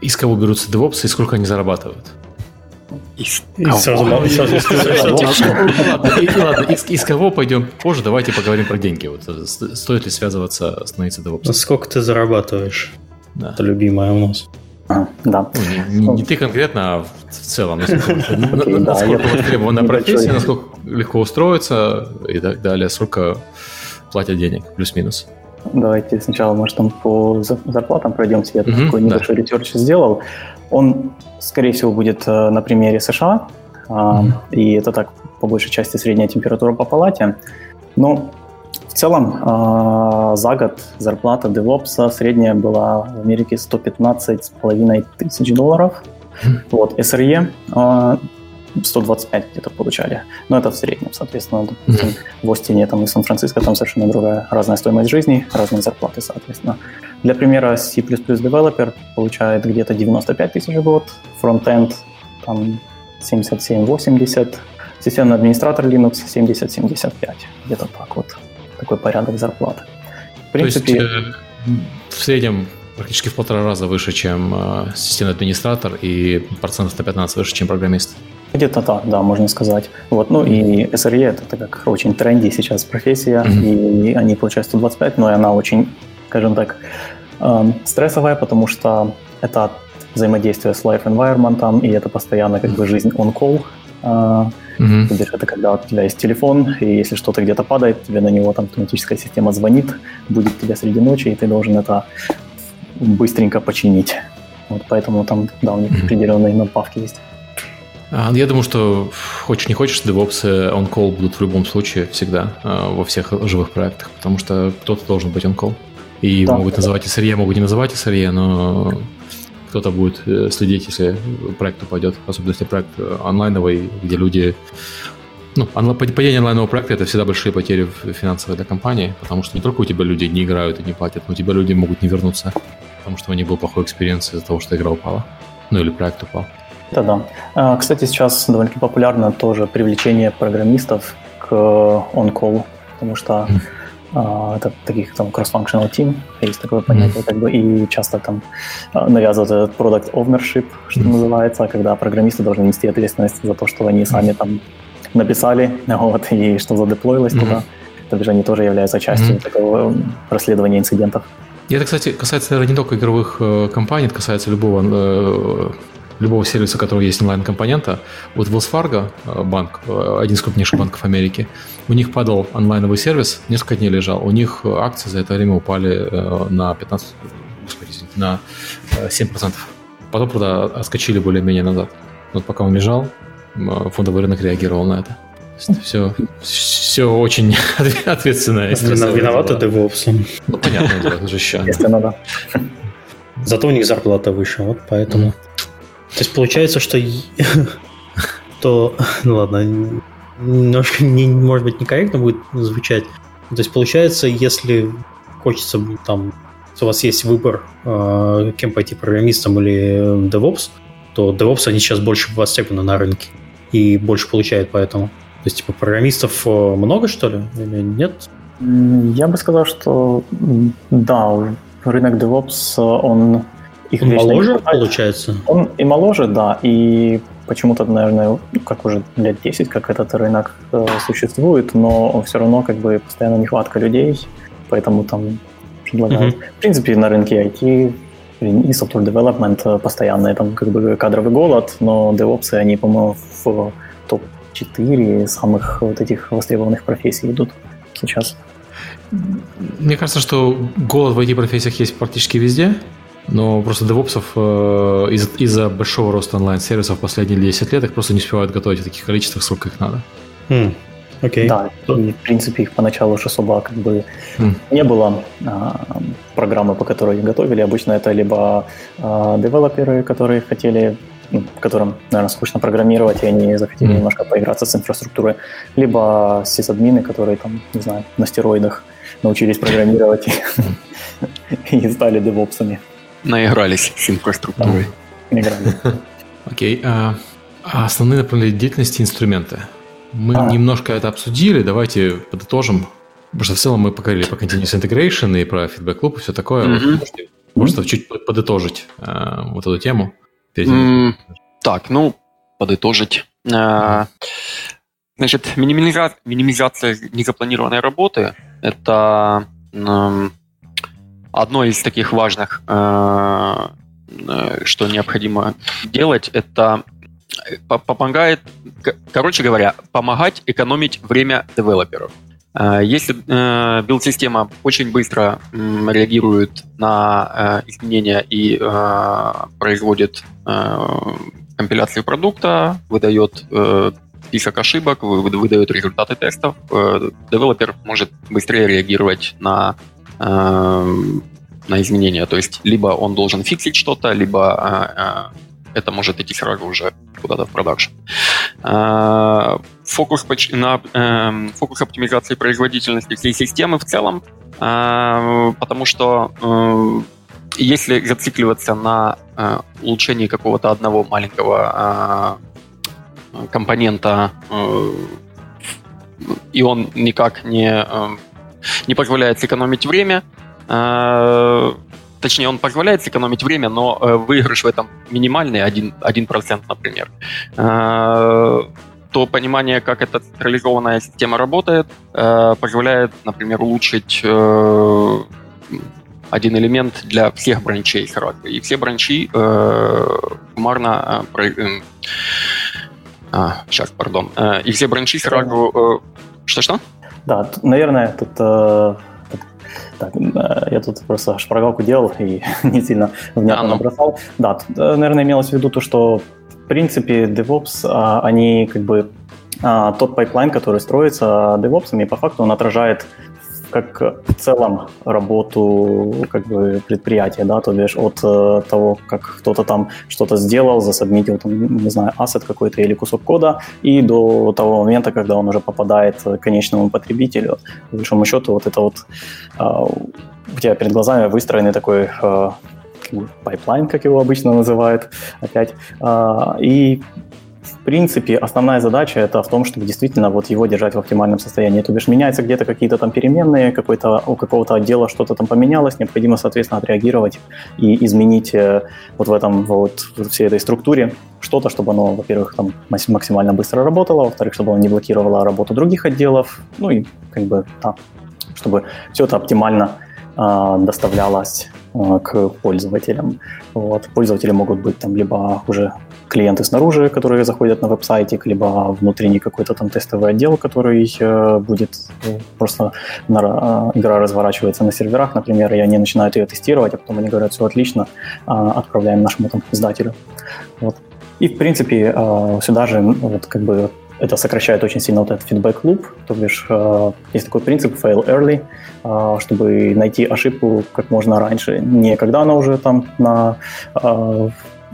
Speaker 2: из кого берутся DevOps и сколько они зарабатывают. Из кого? из кого пойдем позже, давайте поговорим про деньги. Вот, э, стоит ли связываться, становиться DevOps?
Speaker 1: Сколько ты зарабатываешь? Да. Это любимое у нас.
Speaker 3: А, да.
Speaker 2: Ну, не, не ты конкретно, а в целом. Насколько, востребована профессия, насколько легко устроиться и так далее, сколько платят денег, плюс-минус.
Speaker 3: Давайте сначала, может, там по зарплатам пройдемся. Я mm-hmm, такой небольшой да. research сделал. Он, скорее всего, будет э, на примере США. Mm-hmm. И это так, по большей части, средняя температура по палате. Но целом э, за год зарплата DevOps средняя была в Америке 115,5 тысяч долларов. Вот, SRE 125 где-то получали. Но это в среднем, соответственно. Допустим, в Остине там, и Сан-Франциско там совершенно другая разная стоимость жизни, разные зарплаты, соответственно. Для примера, C++ девелопер получает где-то 95 тысяч в год, фронтенд там 77-80, системный администратор Linux 70-75, где-то так вот. Такой порядок зарплаты.
Speaker 2: В принципе... То есть, э, в среднем практически в полтора раза выше, чем э, системный администратор, и процентов на 15 выше, чем программист.
Speaker 3: Где-то так, да, можно сказать. Вот, ну и SRE это как очень тренди сейчас профессия, mm-hmm. и они получают 125, но и она очень, скажем так, э, стрессовая, потому что это взаимодействие с life environment, и это постоянно как бы жизнь on-call. Э, mm-hmm. Это когда у тебя есть телефон, и если что-то где-то падает, тебе на него там автоматическая система звонит, будет тебя среди ночи, и ты должен это быстренько починить. Вот поэтому там, да, у них mm-hmm. определенные надбавки есть.
Speaker 2: А, я думаю, что хочешь не хочешь, DevOps on-call будут в любом случае всегда а, во всех живых проектах, потому что кто-то должен быть on-call. И да, могут называть SRE, могут не называть SRE, но кто-то будет э, следить, если проект упадет, особенно если проект э, онлайновый, где люди... Ну, падение онлайнового проекта – это всегда большие потери финансовые для компании, потому что не только у тебя люди не играют и не платят, но у тебя люди могут не вернуться, потому что у них был плохой experience из-за того, что игра упала. Ну, или проект упал.
Speaker 3: Это да. А, кстати, сейчас довольно популярно тоже привлечение программистов к on-call, потому что mm. Это таких там cross-functional team, есть такое понятие, mm. как бы, и часто там а, навязывают этот product ownership, что mm. называется, когда программисты должны нести ответственность за то, что они сами там написали, вот, и что задеплоилось mm. туда. То бишь они тоже являются частью mm. такого расследования инцидентов.
Speaker 2: И это, кстати, касается, наверное, не только игровых э, компаний, это касается любого э, любого сервиса, который есть онлайн-компонента. Вот Wells Fargo э, банк, э, один из крупнейших банков Америки, у них падал онлайновый сервис, несколько дней лежал. У них акции за это время упали э, на 15, господи, на 7%. Потом, правда, отскочили более-менее назад. Вот пока он лежал, фондовый рынок реагировал на это. Все, все очень ответственно.
Speaker 1: Виноваты DevOps.
Speaker 2: Ну, понятно, это же еще.
Speaker 3: Естественно, да.
Speaker 1: Зато у них зарплата выше, вот поэтому. То есть получается, что то, ну ладно, немножко, не, может быть, некорректно будет звучать. То есть получается, если хочется там, у вас есть выбор, э, кем пойти, программистом или DevOps, то DevOps они сейчас больше востребованы на рынке и больше получают поэтому. То есть, типа, программистов э, много, что ли, или нет?
Speaker 3: Я бы сказал, что да, рынок DevOps, он...
Speaker 1: Их он моложе, получается?
Speaker 3: Он и моложе, да, и почему-то, наверное, ну, как уже лет 10, как этот рынок э, существует, но все равно как бы постоянно нехватка людей, поэтому там предлагают. Mm-hmm. В принципе, на рынке IT и software development э, постоянно там как бы кадровый голод, но DevOps, они, по-моему, в топ-4 самых вот этих востребованных профессий идут сейчас.
Speaker 2: Мне кажется, что голод в IT-профессиях есть практически везде, но просто девопсов э, из- из-за большого роста онлайн-сервисов последние 10 лет их просто не успевают готовить в таких количествах, сколько их надо.
Speaker 1: Mm. Okay.
Speaker 3: Да, и в принципе их поначалу уж особо как бы mm. не было а, программы, по которой их готовили. Обычно это либо а, девелоперы, которые хотели ну, которым, наверное, скучно программировать, и они захотели mm. немножко поиграться с инфраструктурой, либо сисадмины, которые там, не знаю, на стероидах научились программировать и стали девопсами.
Speaker 4: Наигрались с инфраструктурой.
Speaker 3: Играли.
Speaker 2: Окей. А, а основные направления деятельности инструменты. Мы а. немножко это обсудили, давайте подытожим. Потому что в целом мы поговорили про Continuous Integration и про Feedback Loop и все такое. Mm-hmm. Можете, можете чуть подытожить вот эту тему?
Speaker 4: Так, ну, подытожить. Mm-hmm. Значит, минимизация, минимизация незапланированной работы – это одно из таких важных, э, э, что необходимо делать, это помогает, короче говоря, помогать экономить время девелоперов. Э, если билд-система очень быстро реагирует на изменения и производит компиляцию продукта, выдает список ошибок, выдает результаты тестов, девелопер может быстрее реагировать на на изменения. То есть либо он должен фиксить что-то, либо а, а, это может идти сразу уже куда-то в продакшн. Э, фокус на эм, фокус оптимизации производительности всей системы в целом, э, потому что э, если зацикливаться на улучшении какого-то одного маленького компонента, и он никак не не позволяет сэкономить время. Э, точнее, он позволяет сэкономить время, но э, выигрыш в этом минимальный, 1%, 1% например. Э, то понимание, как эта централизованная система работает, позволяет, например, улучшить один элемент для всех бранчей сразу. И все бранчи суммарно... А, сейчас, пардон. И все бранчи сразу... Что-что?
Speaker 3: Да, наверное, тут э, так, э, я тут просто шпаргалку делал и не сильно внятно а, ну. набросал. Да, тут, э, наверное, имелось в виду то, что в принципе DevOps, а, они как бы тот pipeline, который строится DevOps, по факту он отражает как в целом работу как бы предприятия, да, то бишь от э, того, как кто-то там что-то сделал, за submit-ил, там, не знаю, asset какой-то или кусок кода, и до того момента, когда он уже попадает к конечному потребителю. По большому счету, вот это вот э, у тебя перед глазами выстроенный такой э, пайплайн, как его обычно называют, опять, э, и в принципе, основная задача это в том, чтобы действительно вот его держать в оптимальном состоянии. То бишь меняются где-то какие-то там переменные, какой-то, у какого-то отдела что-то там поменялось, необходимо, соответственно, отреагировать и изменить э, вот в этом вот всей этой структуре что-то, чтобы оно, во-первых, там максимально быстро работало, во-вторых, чтобы оно не блокировало работу других отделов, ну и как бы, да, чтобы все это оптимально э, доставлялось э, к пользователям. Вот. Пользователи могут быть там либо уже клиенты снаружи, которые заходят на веб-сайтик, либо внутренний какой-то там тестовый отдел, который э, будет э, просто на, э, игра разворачивается на серверах, например, и они начинают ее тестировать, а потом они говорят, все отлично, э, отправляем нашему там издателю. Вот. И, в принципе, э, сюда же вот, как бы это сокращает очень сильно вот этот фидбэк-луп, то бишь э, есть такой принцип fail early, чтобы найти ошибку как можно раньше, не когда она уже там на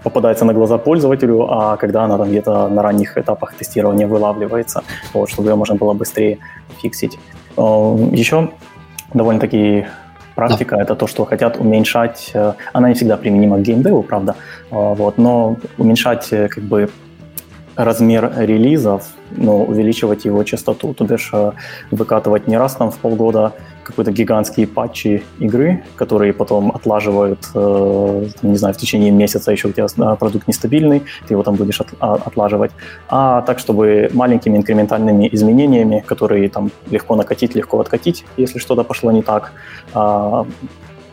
Speaker 3: попадается на глаза пользователю, а когда она там где-то на ранних этапах тестирования вылавливается, вот, чтобы ее можно было быстрее фиксить. Еще довольно-таки практика да. это то, что хотят уменьшать, она не всегда применима к геймдеву, правда, вот, но уменьшать как бы размер релизов, но увеличивать его частоту, то бишь э, выкатывать не раз там в полгода какие-то гигантские патчи игры, которые потом отлаживают, э, не знаю, в течение месяца еще у тебя продукт нестабильный, ты его там будешь от, а, отлаживать, а так, чтобы маленькими инкрементальными изменениями, которые там легко накатить, легко откатить, если что-то пошло не так, а,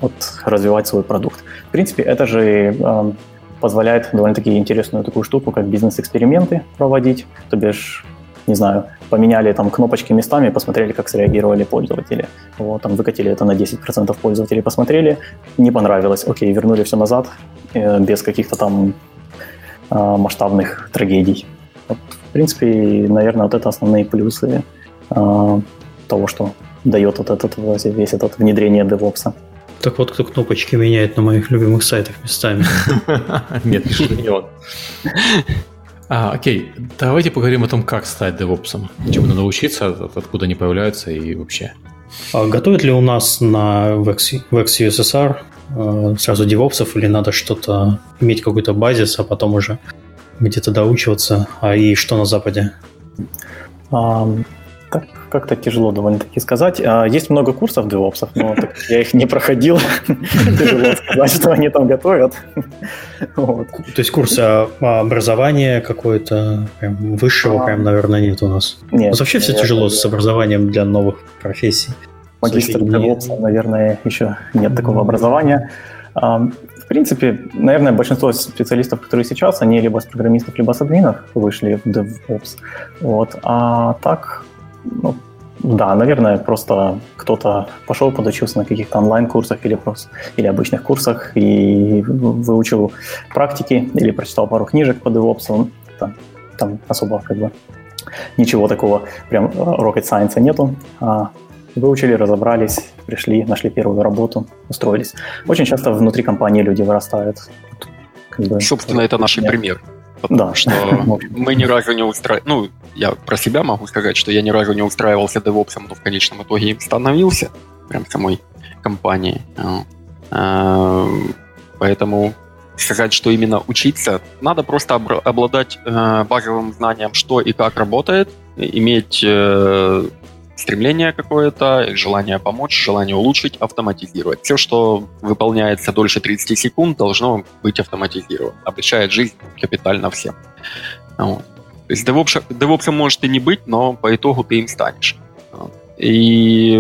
Speaker 3: вот, развивать свой продукт. В принципе, это же э, позволяет довольно-таки интересную такую штуку, как бизнес-эксперименты проводить. То бишь, не знаю, поменяли там кнопочки местами, посмотрели, как среагировали пользователи. Вот, там выкатили это на 10% пользователей, посмотрели, не понравилось, окей, вернули все назад, э, без каких-то там э, масштабных трагедий. Вот, в принципе, наверное, вот это основные плюсы э, того, что дает вот этот, весь этот внедрение DevOps.
Speaker 1: Так вот, кто кнопочки меняет на моих любимых сайтах местами.
Speaker 2: Нет, не он. А, окей, давайте поговорим о том, как стать девопсом. Чему надо учиться, откуда они появляются и вообще.
Speaker 1: А готовят ли у нас на VEX USSR э, сразу девопсов или надо что-то иметь какой-то базис, а потом уже где-то доучиваться? А и что на Западе?
Speaker 3: Так, как-то тяжело довольно-таки сказать. А, есть много курсов DevOps, но так, я их не проходил. Тяжело сказать, что они там готовят.
Speaker 1: То есть курсы образования какое-то прям высшего, а, прям, наверное, нет у нас. Нет. Вообще все тяжело с образованием для новых профессий.
Speaker 3: Магистр DevOps, наверное, еще нет такого образования. А, в принципе, наверное, большинство специалистов, которые сейчас, они либо с программистов, либо с админов вышли в DevOps. Вот. А так, ну, да, наверное, просто кто-то пошел, подучился на каких-то онлайн-курсах или просто или обычных курсах и выучил практики или прочитал пару книжек по DevOps. Там, там особо как бы ничего такого прям rocket science нету. А выучили, разобрались, пришли, нашли первую работу, устроились. Очень часто внутри компании люди вырастают.
Speaker 4: Как бы, Собственно, это наш пример. Потому да. что мы ни разу не устраивали... Ну, я про себя могу сказать, что я ни разу не устраивался девопсом, но в конечном итоге им становился. Прям самой компании. А, поэтому сказать, что именно учиться, надо просто обладать э, базовым знанием, что и как работает, иметь э, стремление какое-то, желание помочь, желание улучшить, автоматизировать. Все, что выполняется дольше 30 секунд, должно быть автоматизировано. Облегчает жизнь капитально всем. Вот. То есть DevOps, DevOps может и не быть, но по итогу ты им станешь. И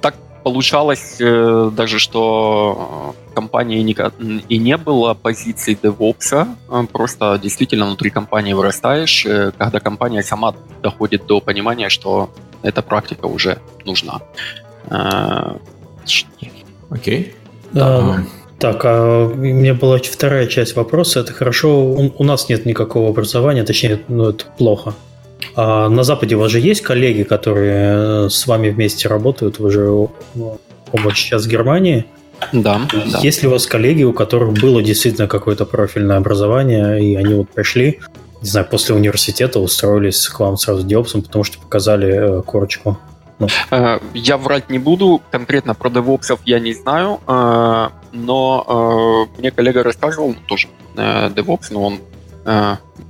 Speaker 4: так получалось э, даже, что компании и не было позиции DevOps, а просто действительно внутри компании вырастаешь, э, когда компания сама доходит до понимания, что эта практика уже нужна.
Speaker 2: А, Окей.
Speaker 1: Okay. А, так, а у меня была вторая часть вопроса. Это хорошо, у, у нас нет никакого образования, точнее, ну, это плохо. А на Западе у вас же есть коллеги, которые с вами вместе работают, вы же оба сейчас в Германии.
Speaker 4: Да,
Speaker 1: Есть ли у вас коллеги, у которых было действительно какое-то профильное образование, и они вот пришли не знаю, после университета устроились к вам сразу девопсом, потому что показали э, корочку?
Speaker 4: Ну. Э, я врать не буду, конкретно про девопсов я не знаю, э, но мне коллега рассказывал, ну, тоже девопс, но он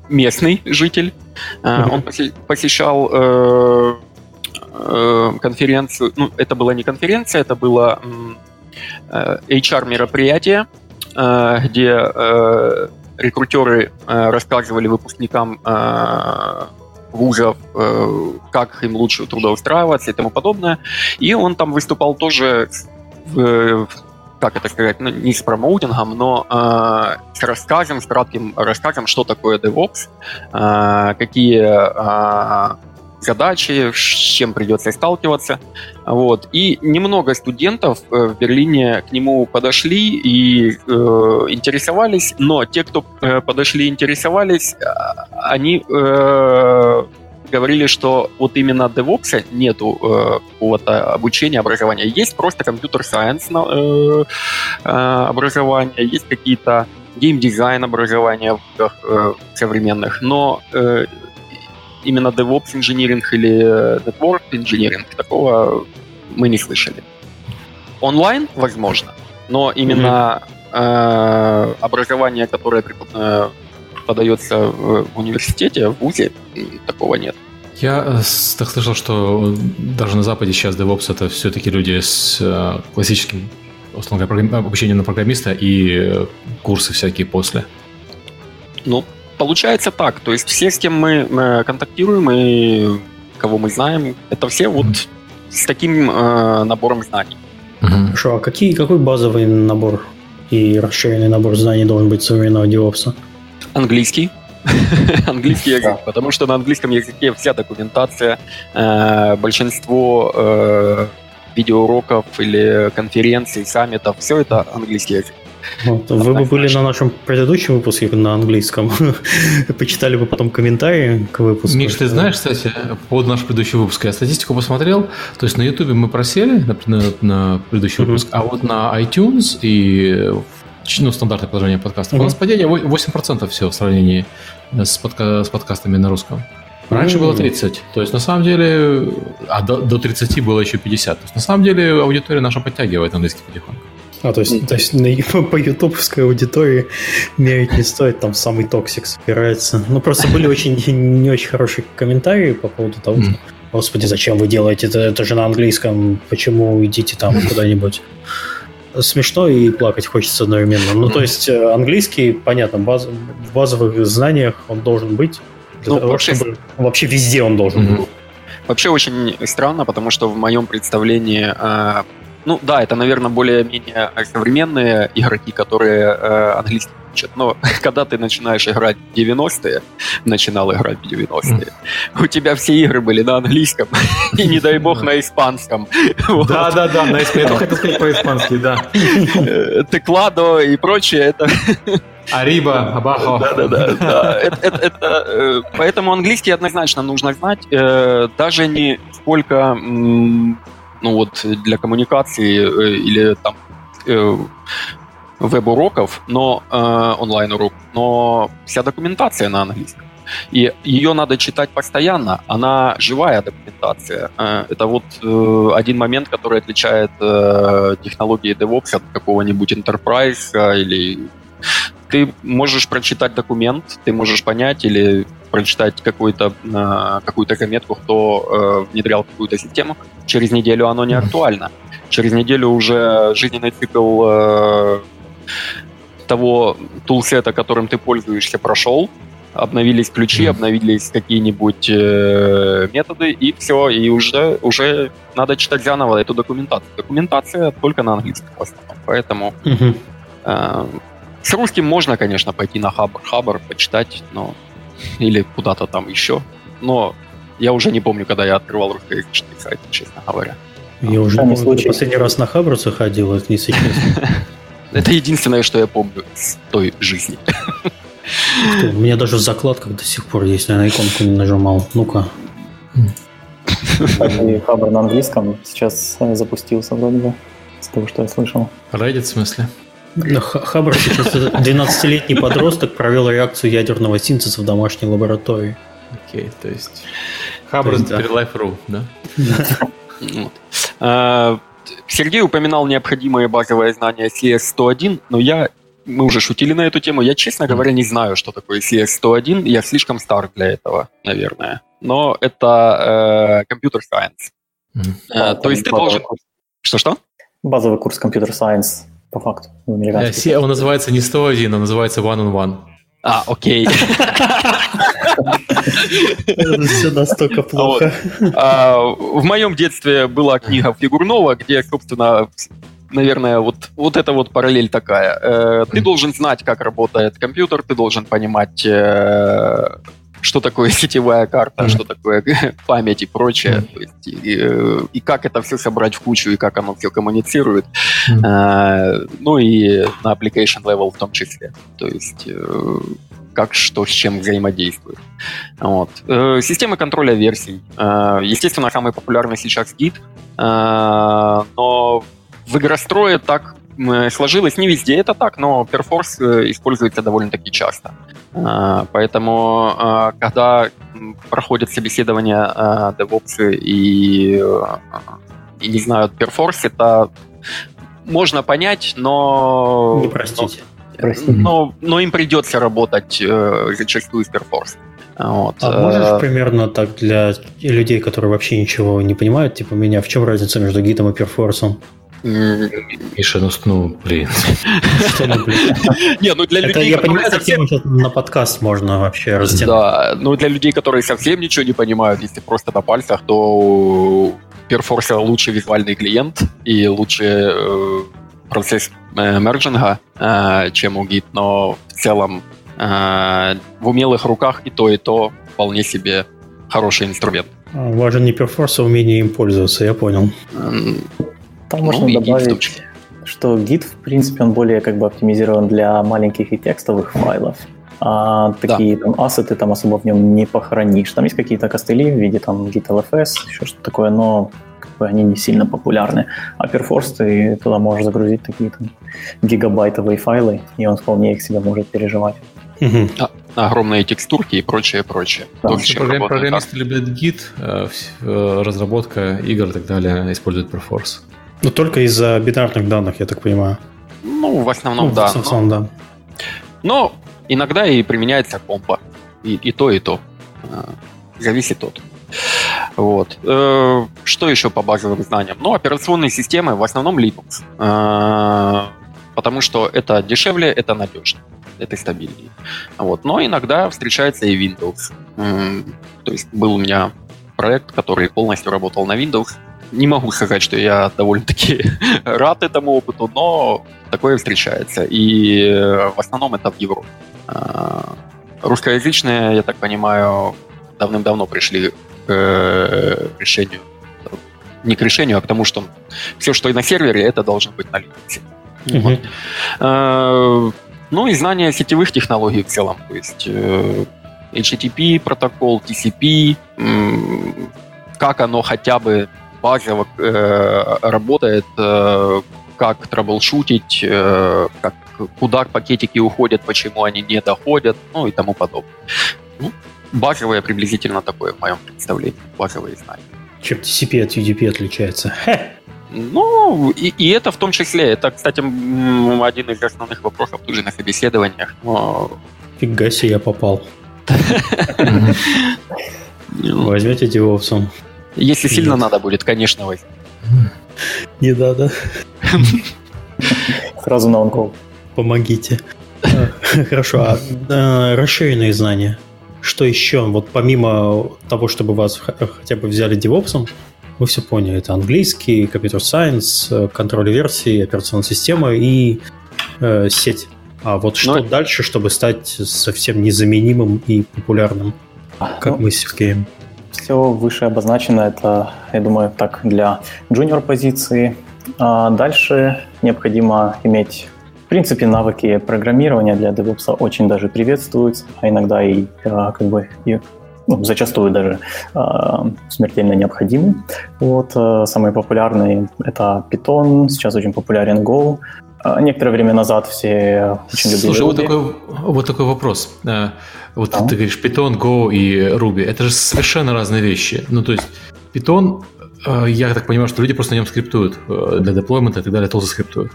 Speaker 4: местный житель, mm-hmm. он посещал конференцию, ну, это была не конференция, это было HR-мероприятие, где рекрутеры э, рассказывали выпускникам э, вузов, э, как им лучше трудоустраиваться и тому подобное. И он там выступал тоже в, как это сказать, ну, не с промоутингом, но э, с рассказом, с кратким рассказом, что такое DevOps, э, какие э, задачи, с чем придется сталкиваться. Вот. И немного студентов э, в Берлине к нему подошли и э, интересовались, но те, кто э, подошли и интересовались, э, они э, говорили, что вот именно DevOps нету э, какого-то обучения, образования. Есть просто компьютер-сайенс э, э, образование, есть какие-то геймдизайн образования э, современных, но э, именно DevOps инжиниринг или Network инжиниринг такого мы не слышали. Онлайн, возможно, но именно mm-hmm. э, образование, которое э, подается в университете, в ВУЗе, такого нет.
Speaker 2: Я э, так слышал, что даже на Западе сейчас DevOps это все-таки люди с э, классическим условно говоря, обучением на программиста и э, курсы всякие после.
Speaker 4: Ну, получается так. То есть все, с кем мы контактируем и кого мы знаем, это все вот с таким э, набором знаний.
Speaker 1: Хорошо, а какие, какой базовый набор и расширенный набор знаний должен быть современного DevOps?
Speaker 4: Английский. английский язык, потому что на английском языке вся документация, э, большинство э, видеоуроков или конференций, саммитов, все это английский язык.
Speaker 1: Вот, вы бы были на нашем предыдущем выпуске на английском, почитали бы потом комментарии к выпуску.
Speaker 2: Миш, ты знаешь, кстати, под наш предыдущий выпуск, я статистику посмотрел, то есть на YouTube мы просели на, на, на предыдущий выпуск, а вот на iTunes и ну, стандартное положение подкаста, mm-hmm. у нас падение 8% все в сравнении с, подка- с подкастами на русском. Раньше mm-hmm. было 30. То есть, на самом деле, а до, до 30 было еще 50. То есть, на самом деле, аудитория наша подтягивает английский потихоньку.
Speaker 1: А, то есть, то есть на, по ютубовской аудитории мерить не стоит, там самый токсик собирается. Ну, просто были очень не очень хорошие комментарии по поводу того, что, господи, зачем вы делаете это, это же на английском, почему идите там куда-нибудь. Смешно и плакать хочется одновременно. Ну, то есть, э, английский, понятно, баз, в базовых знаниях он должен быть. Ну, того, вообще... Чтобы, вообще везде он должен mm-hmm. быть.
Speaker 4: Вообще очень странно, потому что в моем представлении э, ну да, это, наверное, более-менее современные игроки, которые э, английский учат. Но когда ты начинаешь играть в 90-е, начинал играть в 90-е, у тебя все игры были на английском, и не дай бог на испанском.
Speaker 2: Да-да-да, на испанском. Я хотел сказать по-испански, да.
Speaker 4: Э, Текладо и прочее, это...
Speaker 2: Ариба, Абахо.
Speaker 4: Да-да-да. Э, поэтому английский однозначно нужно знать. Э, даже не сколько ну вот для коммуникации э, или там э, веб-уроков, но э, онлайн-урок, но вся документация на английском. И ее надо читать постоянно. Она живая документация. Э, это вот э, один момент, который отличает э, технологии DevOps от какого-нибудь Enterprise или ты можешь прочитать документ, ты можешь понять или прочитать какую-то э, какую-то заметку, кто э, внедрял какую-то систему, через неделю оно не актуально. Через неделю уже жизненный цикл э, того тулсета, которым ты пользуешься, прошел, обновились ключи, обновились какие-нибудь э, методы, и все, и уже, уже надо читать заново эту документацию. Документация только на английском в основном, поэтому э, с русским можно, конечно, пойти на Хабр, Хабр почитать, но или куда-то там еще. Но я уже не помню, когда я открывал русскоязычный сайт, честно говоря.
Speaker 1: Я уже не помню, последний раз на Хабр заходил, это не сейчас.
Speaker 4: Это единственное, что я помню с той жизни.
Speaker 1: У меня даже в закладках до сих пор есть, я на иконку не нажимал. Ну-ка.
Speaker 3: И Хабр на английском сейчас запустился вроде бы, с того, что я слышал.
Speaker 2: Reddit в смысле?
Speaker 1: Хабр сейчас 12-летний подросток провел реакцию ядерного синтеза в домашней лаборатории.
Speaker 2: Окей, то есть Хабр теперь Life.ru, да?
Speaker 4: А, Сергей упоминал необходимые базовые знания CS101, но я мы уже шутили на эту тему. Я, честно говоря, не знаю, что такое CS101. Я слишком стар для этого, наверное. Но это компьютер э, science. Mm-hmm. Э, то есть ты должен... Что-что?
Speaker 3: Базовый курс computer science по факту.
Speaker 2: Э, он называется не 101, он называется One on One.
Speaker 4: А, окей.
Speaker 1: Все настолько плохо.
Speaker 4: А, в моем детстве была книга Фигурнова, где, собственно, наверное, вот, вот эта вот параллель такая. Э, ты должен знать, как работает компьютер, ты должен понимать э, что такое сетевая карта, mm-hmm. что такое память и прочее, mm-hmm. то есть, и, и как это все собрать в кучу, и как оно все коммуницирует, mm-hmm. а, ну и на application level в том числе. То есть, э, как что с чем взаимодействует. Вот. Э, системы контроля версий. Э, естественно, самый популярный сейчас Git, э, но в игрострое так сложилось не везде это так, но Perforce используется довольно-таки часто. Поэтому, когда проходят собеседования DevOps и, и не знают Perforce, это можно понять, но...
Speaker 1: Не простите.
Speaker 4: Но, Простите. Но, но им придется работать э, зачастую с Perforce.
Speaker 1: Вот. А можешь э, примерно так для людей, которые вообще ничего не понимают, типа меня, в чем разница между гитом и перфорсом?
Speaker 2: Миша, ну, ну блин.
Speaker 4: Не, ну для людей,
Speaker 1: Я понимаю, совсем на подкаст можно вообще
Speaker 4: растянуть. Да, ну для людей, которые совсем ничего не понимают, если просто на пальцах, то Perforce лучший визуальный клиент и лучше э, процесс э, мерджинга, э, чем у Git, но в целом в умелых руках и то, и то вполне себе хороший инструмент.
Speaker 1: А, важен не перфорс, а умение им пользоваться, я понял.
Speaker 3: Там ну, можно добавить, что Git, в принципе, он более как бы оптимизирован для маленьких и текстовых файлов. А такие да. там ассеты там особо в нем не похоронишь. Там есть какие-то костыли в виде там Git LFS, еще что-то такое, но бы они не сильно популярны. А Perforce ты туда можешь загрузить такие там гигабайтовые файлы, и он вполне их себе может переживать.
Speaker 4: Угу. А, огромные текстурки и прочее, прочее.
Speaker 2: Да. То, Программ, программисты любят Git, э, э, разработка игр и так далее используют Perforce.
Speaker 1: Но только из-за бинарных данных, я так понимаю.
Speaker 4: Ну, в основном, ну, да. В основном, но... да. Но иногда и применяется компа. И, и то, и то. Э, зависит от. Вот. Э, что еще по базовым знаниям? Ну, операционные системы в основном Linux. Э, потому что это дешевле, это надежно, это стабильнее. Вот. Но иногда встречается и Windows. То есть был у меня проект, который полностью работал на Windows. Не могу сказать, что я довольно-таки рад этому опыту, но такое встречается. И в основном это в Европе. Э, русскоязычные, я так понимаю, давным-давно пришли к э, решению. Не к решению, а к тому, что все, что и на сервере, это должно быть на. Вот. Э, ну и знание сетевых технологий в целом. То есть э, HTTP протокол, TCP, как оно хотя бы базово работает, как траблшутить, как, куда пакетики уходят, почему они не доходят, ну и тому подобное. Ну, базовое приблизительно такое в моем представлении, базовые знания.
Speaker 1: Чем TCP от UDP отличается? Хе.
Speaker 4: Ну, и, и это в том числе. Это, кстати, один из основных вопросов тоже на собеседованиях. Но...
Speaker 1: Фига себе, я попал. Возьмете девопсом.
Speaker 4: Если сильно надо будет, конечно, возьму.
Speaker 1: Не надо.
Speaker 3: Сразу на онкол.
Speaker 1: Помогите. Хорошо, а расширенные знания? Что еще? Вот помимо того, чтобы вас хотя бы взяли девопсом, вы все поняли. Это английский, компьютер сайенс, контроль версии, операционная система и э, сеть. А вот что Но... дальше, чтобы стать совсем незаменимым и популярным, как ну, мы с Сергеем?
Speaker 3: Все выше обозначено. Это, я думаю, так для джуниор позиции. А дальше необходимо иметь принципе, навыки программирования для DevOps очень даже приветствуются, а иногда и а, как бы и ну, зачастую даже э, смертельно необходимы. Вот, э, самые популярные — это Python, сейчас очень популярен Go. Э, некоторое время назад все очень любили
Speaker 2: Слушай, вот такой, вот такой вопрос. Э, вот а? ты говоришь Python, Go и Ruby. Это же совершенно разные вещи. Ну, то есть Python, э, я так понимаю, что люди просто на нем скриптуют для деплоймента и так далее, тоже скриптуют.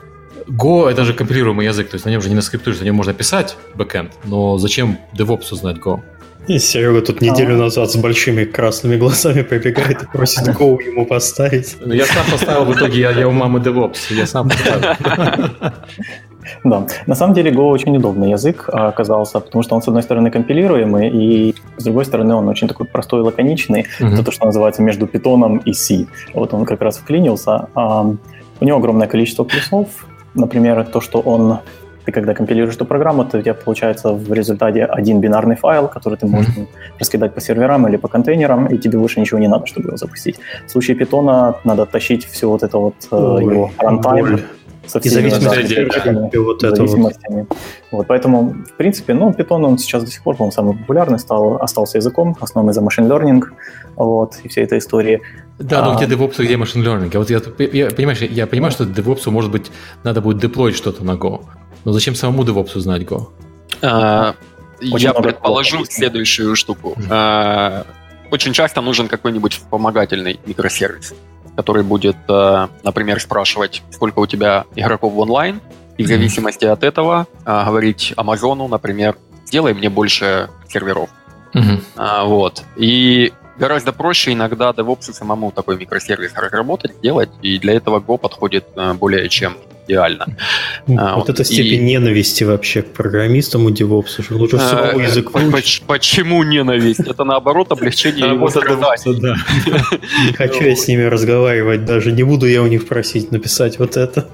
Speaker 2: Go — это же компилируемый язык, то есть на нем же не наскриптуешь, на нем можно писать бэкэнд, но зачем DevOps знать Go?
Speaker 1: И Серега тут неделю а. назад с большими красными глазами прибегает и просит Go ему поставить.
Speaker 2: Ну, я сам поставил в итоге, я, я у мамы DevOps, я сам поставил.
Speaker 3: Да, на самом деле Go очень удобный язык оказался, потому что он, с одной стороны, компилируемый, и с другой стороны, он очень такой простой и лаконичный. Mm-hmm. Это то, что называется между питоном и C. Вот он как раз вклинился. У него огромное количество плюсов, Например, то, что он ты когда компилируешь эту программу, то у тебя получается в результате один бинарный файл, который ты можешь mm-hmm. раскидать по серверам или по контейнерам, и тебе больше ничего не надо, чтобы его запустить. В случае питона надо тащить все вот это вот э, Ой, его рантайм. со всеми
Speaker 1: да,
Speaker 3: вот зависимостями. Вот. Поэтому, в принципе, ну, Python, он сейчас до сих пор, по-моему, самый популярный стал, остался языком, основной за machine learning, вот, и все этой истории.
Speaker 2: Да, но а, где DevOps, где machine learning? Вот я, я, понимаешь, я понимаю, что DevOps, может быть, надо будет деплоить что-то на Go. Но зачем самому DevOps знать Go?
Speaker 4: А, я предположу следующую штуку. Mm-hmm. А, очень часто нужен какой-нибудь вспомогательный микросервис, который будет, э, например, спрашивать, сколько у тебя игроков в онлайн, и в зависимости от этого э, говорить Амазону, например, сделай мне больше серверов. Mm-hmm. Вот. И гораздо проще иногда DevOps самому такой микросервис разработать, сделать, и для этого Go подходит э, более чем идеально.
Speaker 1: Вот, а, вот эта степень и... ненависти вообще к программистам у DevOps, лучше всего а, язык
Speaker 4: Почему ненависть? Это наоборот облегчение его страданий.
Speaker 1: Не хочу я с ними разговаривать даже, не буду я у них просить написать вот это.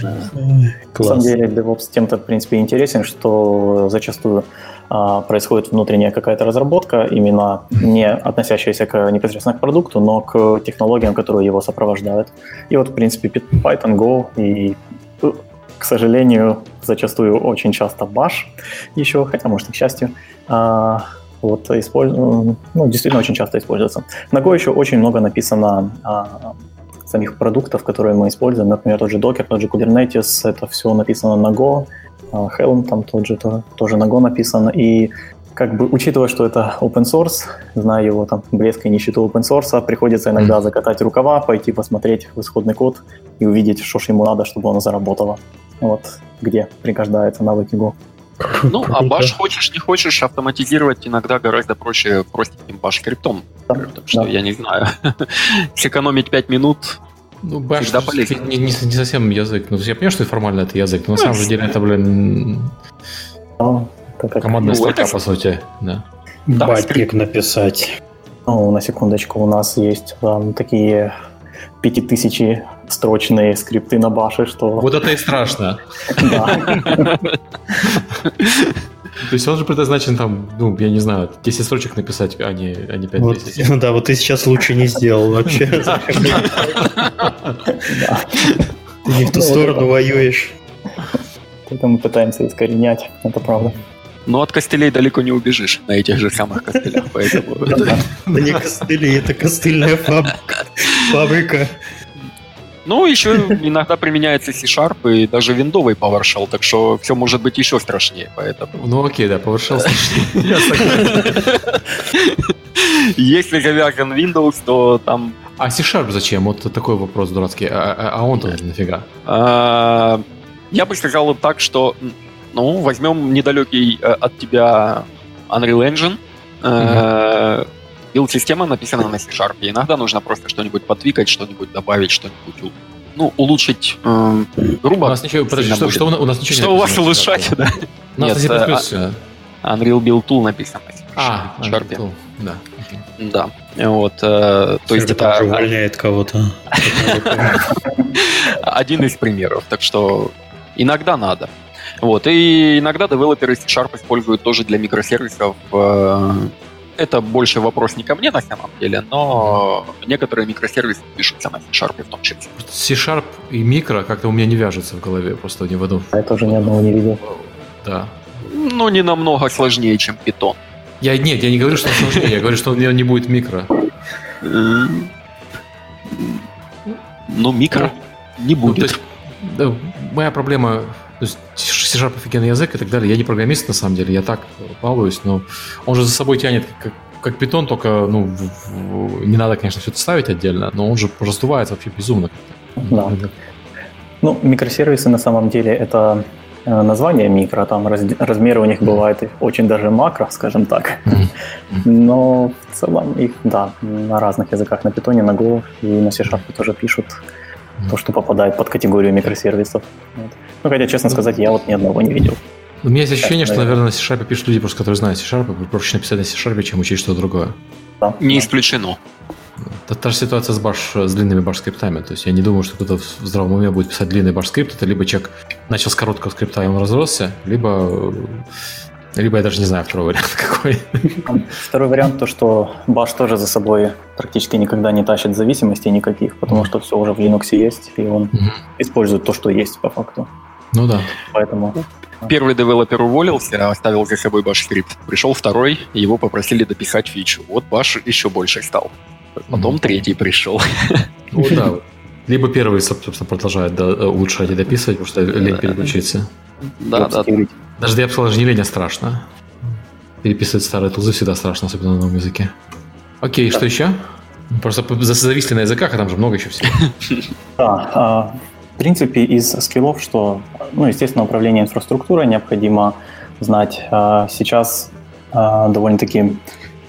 Speaker 3: На самом деле DevOps тем-то, в принципе, интересен, что зачастую а, происходит внутренняя какая-то разработка, именно не относящаяся к непосредственно к продукту, но к технологиям, которые его сопровождают. И вот, в принципе, Python, Go и, к сожалению, зачастую очень часто Bash еще, хотя, может, и к счастью, а, вот, использ... ну, действительно очень часто используется. На Go еще очень много написано а, самих продуктов, которые мы используем. Например, тот же Docker, тот же Kubernetes, это все написано на Go, а, Helm там тот же тоже, тоже на Go написан. И как бы учитывая, что это open source, зная его там блеск и нищету open source, приходится иногда закатать рукава, пойти посмотреть в исходный код и увидеть, что ж ему надо, чтобы оно заработало. Вот где пригождается навыки Go.
Speaker 4: Ну, а баш хочешь, не хочешь, автоматизировать иногда гораздо проще простеньким баш скриптом. Да, так что да. я не знаю. Сэкономить 5 минут
Speaker 2: ну, Bash не, не, не совсем язык. Ну, я понимаю, что формально это язык, но на самом же деле это, блин, ну, командная ну, строка, по сути. Да.
Speaker 1: Батник написать.
Speaker 3: Ну, на секундочку, у нас есть там такие пятитысячи строчные скрипты на баше, что...
Speaker 2: Вот это и страшно. Да. То есть он же предназначен там, ну, я не знаю, 10 строчек написать, а не, а не 5
Speaker 1: вот, Ну да, вот ты сейчас лучше не сделал вообще. Ты не в ту ну, сторону воюешь.
Speaker 3: Это мы пытаемся искоренять, это правда.
Speaker 4: Но от костылей далеко не убежишь на этих же самых костылях, поэтому... Это
Speaker 1: не костыли, это костыльная фабрика.
Speaker 4: Ну, еще иногда применяется C-Sharp и даже виндовый PowerShell, так что все может быть еще страшнее, поэтому...
Speaker 2: Ну окей, да, PowerShell страшнее.
Speaker 4: Если завязан Windows, то там...
Speaker 2: А C-Sharp зачем? Вот такой вопрос дурацкий. А, а, а он-то нафига?
Speaker 4: А, я бы сказал так, что ну, возьмем недалекий э, от тебя Unreal Engine, Билд-система написана на C-Sharp. Иногда нужно просто что-нибудь подвигать, что-нибудь добавить, что-нибудь ну, улучшить э, грубо.
Speaker 2: У нас ничего, подожди, что, что, у нас ничего
Speaker 4: что у вас улучшать, да?
Speaker 2: У нас Нет,
Speaker 4: а, Unreal Build Tool написано.
Speaker 2: А, Sharp.
Speaker 4: Да. Да. Вот, э, то есть это...
Speaker 1: увольняет кого-то.
Speaker 4: Один из примеров. Так что иногда надо. Вот, и иногда девелоперы C-Sharp используют тоже для микросервисов э, это больше вопрос не ко мне на самом деле, но некоторые микросервисы пишутся на C-Sharp в том числе.
Speaker 2: C-Sharp и микро как-то у меня не вяжется в голове, просто не в одном.
Speaker 3: А я тоже ни одного не видел.
Speaker 2: Да.
Speaker 4: Ну, не намного сложнее, чем Python.
Speaker 2: Я, нет, я не говорю, что он сложнее, я говорю, что он не будет микро.
Speaker 4: Ну, микро не ну, будет.
Speaker 2: Моя проблема то есть C-Sharp офигенный язык и так далее. Я не программист, на самом деле, я так балуюсь, но он же за собой тянет как, как питон, только ну, в, в, не надо, конечно, все это ставить отдельно, но он же раздувается вообще безумно.
Speaker 3: Да. Ну, микросервисы на самом деле это э, название микро, там раз, размеры у них бывают очень даже макро, скажем так. Но в целом их, да, на разных языках, на питоне, на Go и на C-Sharp тоже пишут то, что попадает под категорию микросервисов. Вот. Ну, хотя, честно сказать, я вот ни одного не видел.
Speaker 2: У меня есть ощущение, что, наверное, на C-Sharp пишут люди, просто которые знают C-Sharp, проще написать на C-Sharp, чем учить что-то другое.
Speaker 4: Да, не исключено.
Speaker 2: Это та же ситуация с, баш, с длинными баш-скриптами. То есть я не думаю, что кто-то в здравом уме будет писать длинный баш-скрипт. Это либо человек начал с короткого скрипта, и он разросся, либо Либо я даже не знаю второй вариант какой.
Speaker 3: Второй вариант то, что Bash тоже за собой практически никогда не тащит зависимостей никаких, потому что все уже в Linux есть, и он mm-hmm. использует то, что есть по факту.
Speaker 2: Ну да.
Speaker 3: Поэтому...
Speaker 4: Первый девелопер уволился, оставил за собой Bash скрипт. Пришел второй, его попросили дописать фичу. Вот Bash еще больше стал. Потом mm-hmm. третий пришел.
Speaker 2: Ну да. Либо первый, собственно, продолжает да, улучшать и дописывать, потому что лень переключиться.
Speaker 4: Да, да.
Speaker 2: Даже я бы сказал, а страшно. Переписывать старые тузы всегда страшно, особенно на новом языке. Окей, что еще? Просто зависли на языках, а там же много еще всего.
Speaker 3: Да, а, в принципе, из скиллов, что, ну, естественно, управление инфраструктурой необходимо знать. А, сейчас а, довольно-таки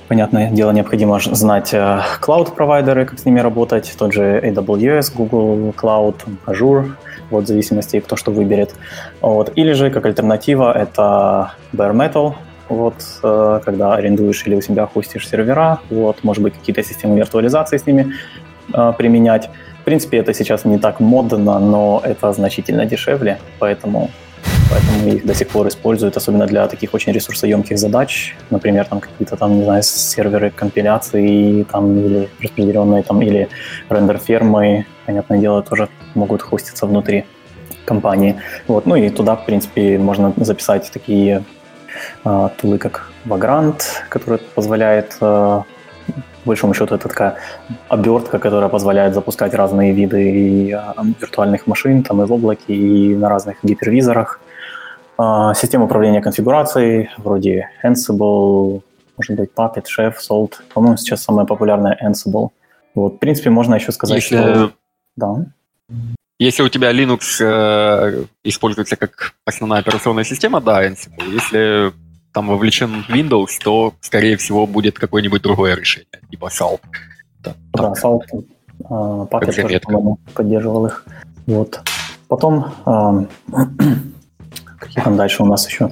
Speaker 3: понятное дело, необходимо знать клауд-провайдеры, как с ними работать, тот же AWS, Google Cloud, Azure, вот в зависимости, кто что выберет. Вот. Или же, как альтернатива, это bare metal, вот, э, когда арендуешь или у себя хостишь сервера, вот, может быть, какие-то системы виртуализации с ними э, применять. В принципе, это сейчас не так модно, но это значительно дешевле, поэтому, поэтому их до сих пор используют, особенно для таких очень ресурсоемких задач, например, там какие-то там, не знаю, серверы компиляции там, или распределенные там, или рендер-фермы, понятное дело, тоже могут хоститься внутри компании. Вот. Ну и туда, в принципе, можно записать такие э, тулы, как Vagrant, который позволяет, э, по большому счету, это такая обертка, которая позволяет запускать разные виды и, э, виртуальных машин там и в облаке, и на разных гипервизорах. Э, система управления конфигурацией, вроде Ansible, может быть, Puppet, Chef, Salt. По-моему, сейчас самая популярная Ansible. Вот, в принципе, можно еще сказать,
Speaker 4: Если... что... Да. Если у тебя Linux э, используется как основная операционная система, да, Ansible. Если там вовлечен Windows, то, скорее всего, будет какое-нибудь другое решение, типа Salt.
Speaker 3: Да, да Salt. Э, Puppet тоже, поддерживал их. Вот. Потом, э, какие там дальше у нас еще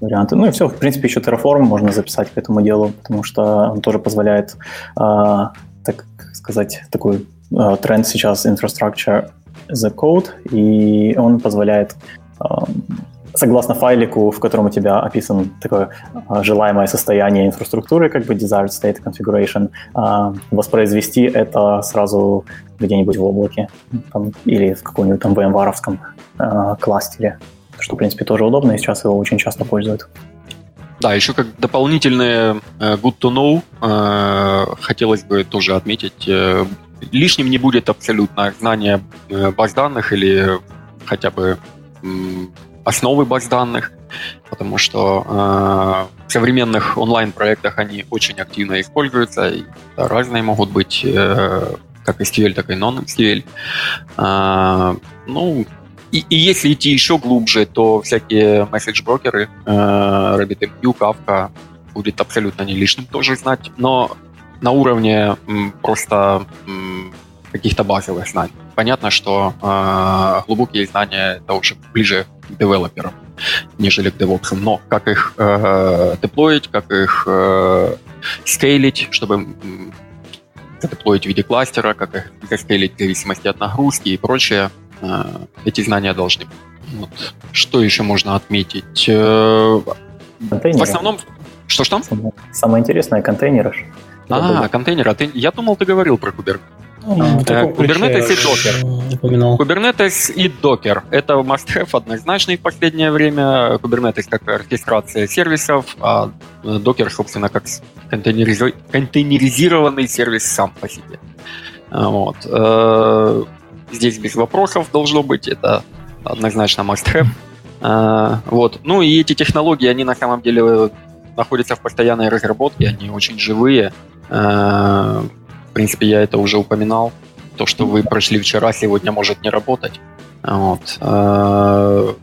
Speaker 3: варианты? Ну и все, в принципе, еще Terraform можно записать к этому делу, потому что он тоже позволяет, э, так сказать, такой э, тренд сейчас Infrastructure the code, и он позволяет согласно файлику, в котором у тебя описан такое желаемое состояние инфраструктуры, как бы desired state configuration, воспроизвести это сразу где-нибудь в облаке там, или в каком-нибудь там VMware кластере, что, в принципе, тоже удобно, и сейчас его очень часто пользуют.
Speaker 4: Да, еще как дополнительное э, good to know э, хотелось бы тоже отметить э, лишним не будет абсолютно знание э, баз данных или хотя бы основы баз данных, потому что э, в современных онлайн-проектах они очень активно используются, и разные могут быть, э, как SQL, так и non-SQL. Э, ну, и, и если идти еще глубже, то всякие месседж-брокеры, э, RabbitMQ, Kafka будет абсолютно не лишним тоже знать, но на уровне просто каких-то базовых знаний. Понятно, что э, глубокие знания это уже ближе к девелоперам, нежели к DevOps. Но как их э, деплоить, как их э, скейлить, чтобы задеплоить в виде кластера, как их заскейлить в зависимости от нагрузки и прочее, э, эти знания должны быть. Вот. Что еще можно отметить? Э, в основном... Что что?
Speaker 3: Самое интересное контейнеры.
Speaker 4: А, контейнеры. А ты, я думал, ты говорил про Kubernetes. Ну, Kubernetes и Docker. Kubernetes и Docker. Это must-have однозначный в последнее время. Kubernetes как оркестрация сервисов, а Docker, собственно, как контейнеризированный сервис сам по себе. Вот. Э, здесь без вопросов должно быть. Это однозначно must-have. Э, вот. Ну и эти технологии, они на самом деле находятся в постоянной разработке, они очень живые. Э, в принципе, я это уже упоминал. То, что вы прошли вчера, сегодня может не работать. Вот. Э,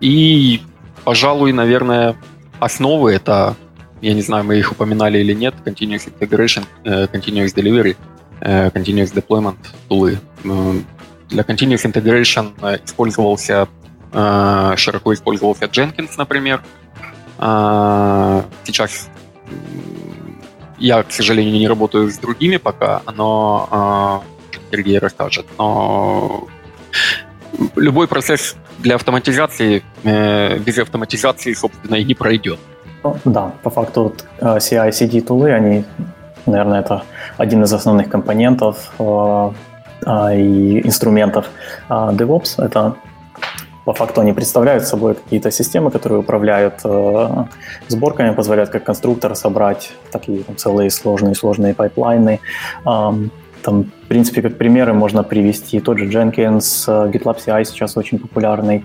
Speaker 4: и, пожалуй, наверное, основы это, я не знаю, мы их упоминали или нет, Continuous Integration, э, Continuous Delivery, Continuous Deployment тулы. Для Continuous Integration использовался, широко использовался Jenkins, например. Сейчас я, к сожалению, не работаю с другими пока, но э, Сергей расскажет. Но любой процесс для автоматизации э, без автоматизации, собственно, и не пройдет.
Speaker 3: Ну, да, по факту вот, CI-CD тулы, они, наверное, это один из основных компонентов и инструментов DevOps. Это по факту они представляют собой какие-то системы, которые управляют э, сборками, позволяют как конструктор собрать такие там, целые сложные-сложные пайплайны. Эм, там, в принципе, как примеры можно привести тот же Jenkins, э, GitLab CI сейчас очень популярный.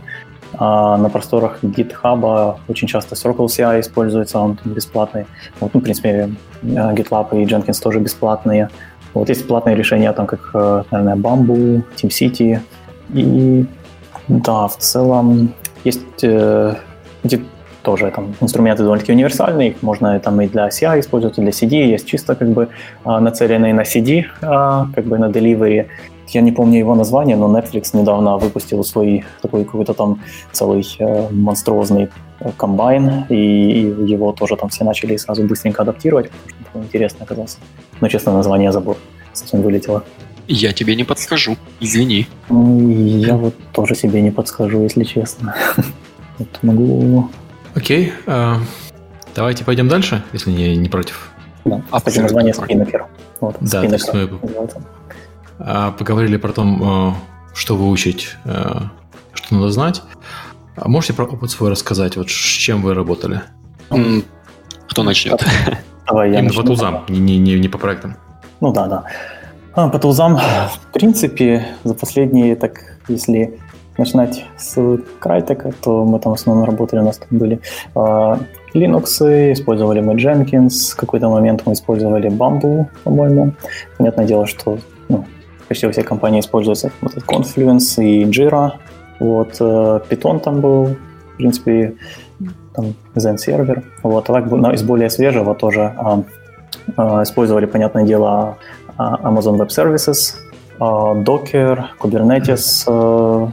Speaker 3: А на просторах GitHub очень часто Circle CI используется, он бесплатный. Вот, ну, в принципе, э, GitLab и Jenkins тоже бесплатные. Вот есть платные решения, там, как, э, наверное, Bamboo, TeamCity и да, в целом есть э, тоже там инструменты довольно-таки универсальные, их можно там и для CI использовать, и для CD, есть чисто как бы э, нацеленные на CD, э, как бы на delivery. Я не помню его название, но Netflix недавно выпустил свой такой какой-то там целый э, монструозный комбайн, и его тоже там все начали сразу быстренько адаптировать, потому что интересно оказался. Но, честно, название забыл, совсем вылетело.
Speaker 4: Я тебе не подскажу, извини.
Speaker 3: Ну, я вот тоже себе не подскажу, если честно. Вот могу...
Speaker 2: Окей, а, давайте пойдем дальше, если не, не против.
Speaker 3: Да, а кстати, название Spinnaker. Вот,
Speaker 2: да, то есть мы а, поговорили про то, что выучить, а, что надо знать. А можете про опыт свой рассказать? Вот с чем вы работали?
Speaker 4: Кто начнет?
Speaker 3: Давай я
Speaker 2: Именно по тузам, не, не, не по проектам.
Speaker 3: Ну да, да. А, по тулзам, в принципе, за последние, так, если начинать с Крайтека, то мы там в основном работали, у нас там были э, Linux, использовали мы Jenkins, в какой-то момент мы использовали Bumble, по-моему. Понятное дело, что ну, почти во всех компаниях используется вот этот Confluence и Jira. Вот, э, Python там был, в принципе, там Zen Server. Вот, а так из более свежего тоже э, использовали, понятное дело, Amazon Web Services, Docker, Kubernetes. Э,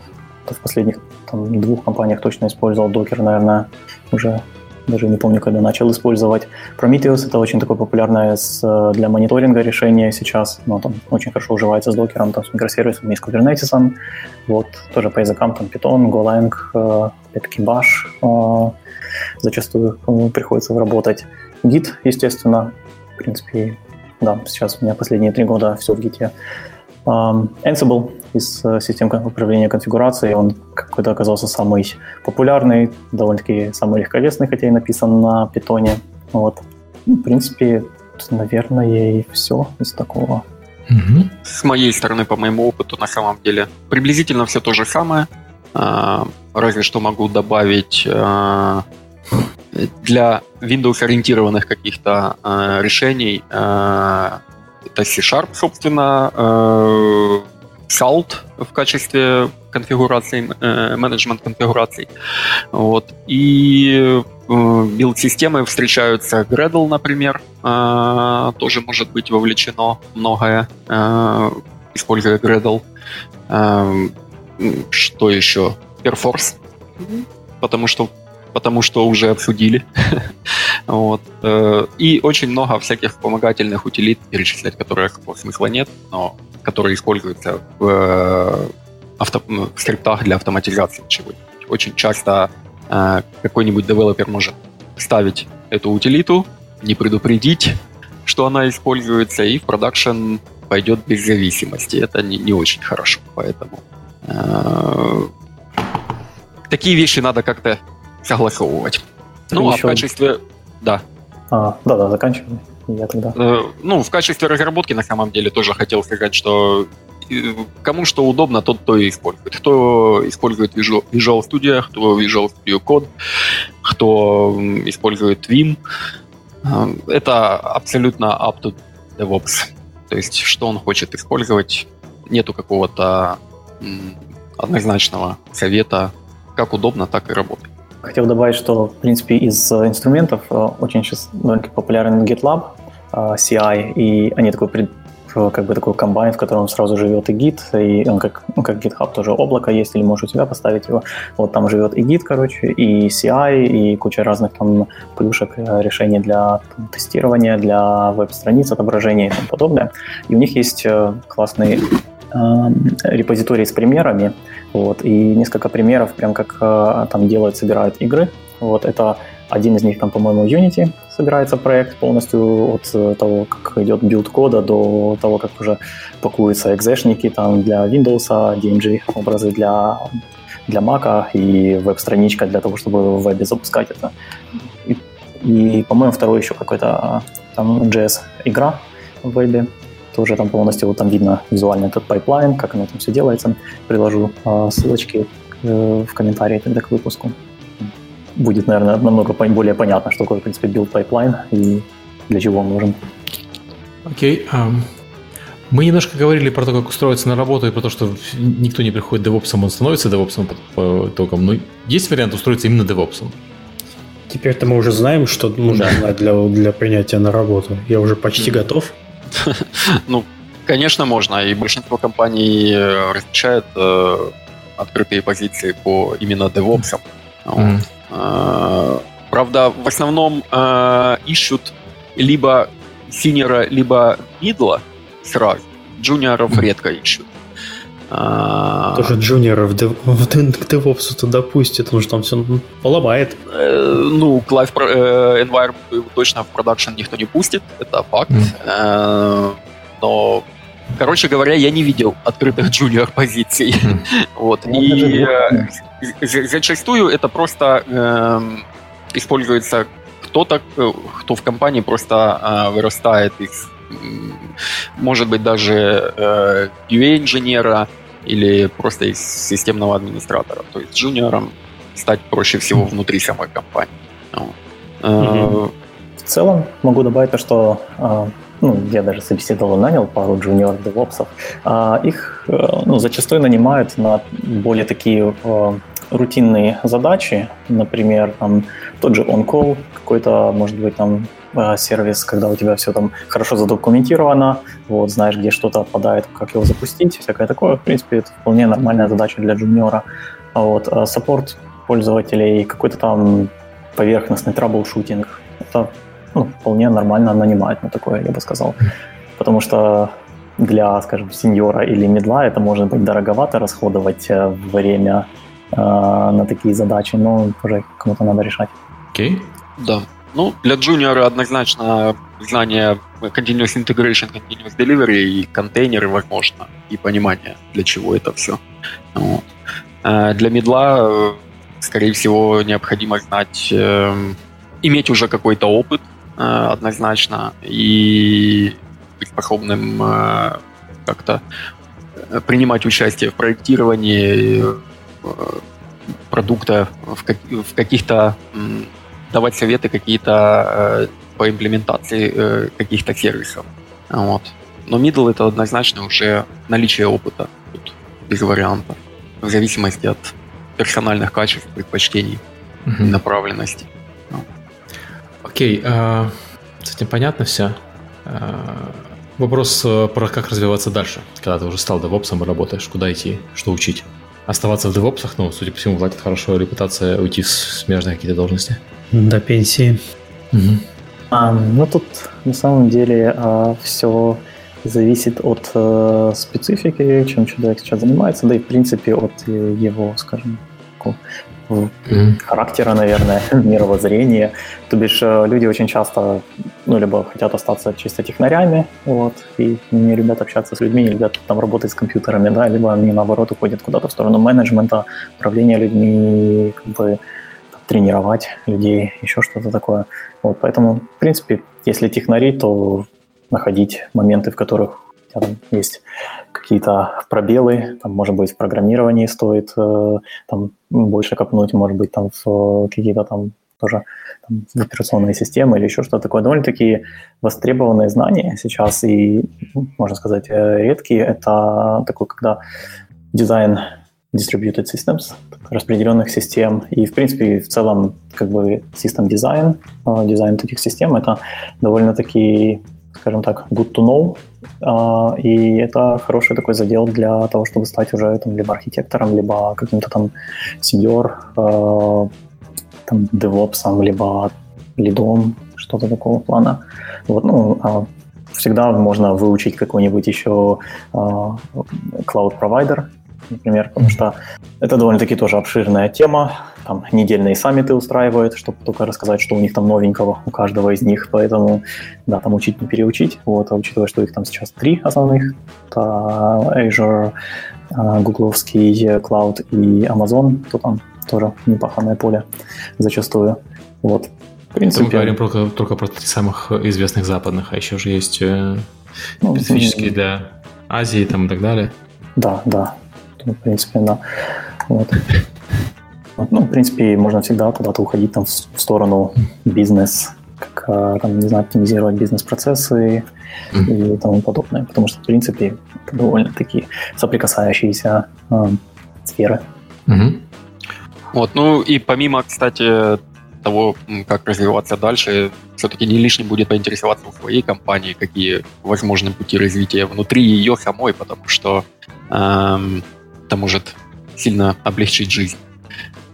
Speaker 3: в последних там, двух компаниях точно использовал Docker, наверное, уже даже не помню, когда начал использовать. Prometheus — это очень такое популярное для мониторинга решение сейчас, но там очень хорошо уживается с докером, там, с микросервисом и с Kubernetes. Вот, тоже по языкам там Python, Golang, опять-таки Bash зачастую приходится работать. Git, естественно, в принципе, да, сейчас у меня последние три года все в Git. Um, Ansible из uh, систем управления конфигурацией, он какой-то оказался самый популярный, довольно-таки самый легковесный, хотя и написан на питоне. Вот. Ну, в принципе, наверное, и все из такого.
Speaker 4: Угу. С моей стороны, по моему опыту, на самом деле, приблизительно все то же самое. Uh, разве что могу добавить uh, для Windows-ориентированных каких-то э, решений э, это C-Sharp, собственно, э, Salt в качестве конфигурации, э, менеджмент конфигураций. Вот. И э, билд-системы встречаются Gradle, например, э, тоже может быть вовлечено многое, э, используя Gradle. Э, что еще? Perforce, потому что потому что уже обсудили. вот. Э, и очень много всяких вспомогательных утилит, перечислять которые смысла нет, но которые используются в, э, авто, ну, в скриптах для автоматизации чего-нибудь. Очень часто э, какой-нибудь девелопер может ставить эту утилиту, не предупредить, что она используется, и в продакшн пойдет без зависимости. Это не, не очень хорошо, поэтому такие вещи надо как-то согласовывать. Ну, еще... а в качестве... Да.
Speaker 3: А, да-да, заканчиваем. Я тогда...
Speaker 4: Э, ну, в качестве разработки, на самом деле, тоже хотел сказать, что э, кому что удобно, тот то и использует. Кто использует Visual, Visual Studio, кто Visual Studio Code, кто использует Vim. Э, это абсолютно up to DevOps. То есть, что он хочет использовать, нету какого-то однозначного совета, как удобно, так и работает.
Speaker 3: Хотел добавить, что, в принципе, из э, инструментов э, очень сейчас довольно популярен GitLab, э, CI, и они такой как бы такой комбайн, в котором сразу живет и Git, и он как, ну, как GitHub тоже облако есть, или можешь у себя поставить его. Вот там живет и Git, короче, и CI, и куча разных там плюшек, решений для там, тестирования, для веб-страниц, отображения и тому подобное. И у них есть классный репозиторий с примерами, вот, и несколько примеров, прям как там делают, собирают игры. Вот, это Один из них там, по-моему, Unity собирается проект полностью от э, того, как идет build кода до того, как уже пакуются экзешники там для Windows, DMG образы для для Mac и веб-страничка для того, чтобы в вебе запускать это. И, и по-моему, второй еще какой-то там JS-игра в вебе. Тоже там полностью вот там видно визуально этот пайплайн, как оно там все делается. Приложу э, ссылочки э, в комментарии тогда к выпуску. Будет, наверное, намного более понятно, что такое, в принципе, build pipeline и для чего он нужен.
Speaker 2: Окей. Okay, um, мы немножко говорили про то, как устроиться на работу и про то, что никто не приходит девопсом, он становится девопсом по, по итогам. Но есть вариант устроиться именно девопсом?
Speaker 1: Теперь-то мы уже знаем, что нужно да. знать для, для принятия на работу. Я уже почти mm. готов.
Speaker 4: Ну, конечно, можно. И большинство компаний э, различают э, открытые позиции по именно DevOps. Mm. Э, правда, в основном э, ищут либо синера, либо мидла сразу. Джуниоров mm. редко ищут.
Speaker 1: А, Тоже джуниоров в DevOps туда пустит, потому что там все поломает.
Speaker 4: Э, ну, Clive э, Environment точно в продакшн никто не пустит, это факт. Mm. Но, короче говоря, я не видел открытых джуниор позиций. Mm. вот. Ну, И зачастую это просто эм, используется кто-то, кто в компании просто вырастает из может быть, даже QA-инженера, или просто из системного администратора. То есть джуниором стать проще всего внутри самой компании.
Speaker 3: mm В целом могу добавить то, что а, ну, я даже собеседовал и нанял пару джуниор девопсов. А, их э, ну, зачастую нанимают на более такие э, рутинные задачи, например, там тот же on-call, какой-то, может быть, там Э, сервис, когда у тебя все там хорошо задокументировано, вот, знаешь, где что-то отпадает, как его запустить, всякое такое. В принципе, это вполне нормальная задача для джуниора. А вот, а support пользователей, какой-то там поверхностный troubleshooting, это ну, вполне нормально нанимают на такое, я бы сказал. Потому что для, скажем, сеньора или мидла это может быть дороговато расходовать э, время э, на такие задачи, но уже кому-то надо решать.
Speaker 2: Окей. Okay.
Speaker 4: Да. Ну, для джуниора однозначно знание Continuous Integration, Continuous Delivery и контейнеры, возможно, и понимание, для чего это все. Вот. Э, для медла, э, скорее всего, необходимо знать, э, иметь уже какой-то опыт однозначно и быть способным как-то принимать участие в проектировании продукта в каких-то давать советы какие-то э, по имплементации э, каких-то сервисов. Вот. Но middle это однозначно уже наличие опыта. Тут без вариантов. В зависимости от персональных качеств, предпочтений угу. и направленности.
Speaker 2: Окей, э, с этим понятно все. Э, вопрос э, про как развиваться дальше, когда ты уже стал девопсом и работаешь, куда идти, что учить. Оставаться в девопсах, ну, судя по всему, платит хорошо, репутация уйти в смежные какие-то должности.
Speaker 1: До пенсии.
Speaker 3: Угу. А, ну, тут на самом деле а, все зависит от а, специфики, чем человек сейчас занимается, да и, в принципе, от э, его, скажем, характера, наверное, мировоззрения. То бишь э, люди очень часто, ну, либо хотят остаться чисто технарями, вот, и не любят общаться с людьми, не любят там работать с компьютерами, да, либо они, наоборот, уходят куда-то в сторону менеджмента, управления людьми, как бы тренировать людей, еще что-то такое. Вот, поэтому, в принципе, если технари, то находить моменты, в которых там есть какие-то пробелы, там, может быть, в программировании стоит э, там, больше копнуть, может быть, там в какие-то там тоже там, в операционные системы или еще что-то такое. Довольно-таки востребованные знания сейчас и, можно сказать, э, редкие. Это такой, когда дизайн distributed systems, распределенных систем. И, в принципе, в целом, как бы, систем дизайн, дизайн таких систем, это довольно-таки, скажем так, good to know. А, и это хороший такой задел для того, чтобы стать уже там, либо архитектором, либо каким-то там сеньор, а, там, девопсом, либо лидом, что-то такого плана. Вот, ну, всегда можно выучить какой-нибудь еще cloud-провайдер, например, потому что это довольно-таки тоже обширная тема. Там недельные саммиты устраивают, чтобы только рассказать, что у них там новенького, у каждого из них. Поэтому, да, там учить не переучить. Вот, а учитывая, что их там сейчас три основных, это Azure, а, гугловский Cloud и Amazon, то там тоже непаханное поле зачастую. Вот.
Speaker 2: В принципе, мы говорим только, только про самых известных западных, а еще же есть э, ну, специфические для Азии там, и так далее.
Speaker 3: Да, да. Ну, в принципе, да. Вот. Ну, в принципе, можно всегда куда-то уходить там в сторону бизнес, как, а, там, не знаю, оптимизировать бизнес-процессы mm-hmm. и тому подобное. Потому что, в принципе, это довольно-таки соприкасающиеся э, сферы.
Speaker 4: Mm-hmm. Вот, ну и помимо, кстати, того, как развиваться дальше, все-таки не лишним будет поинтересоваться у своей компании, какие возможны пути развития внутри ее самой, потому что эм, это может сильно облегчить жизнь.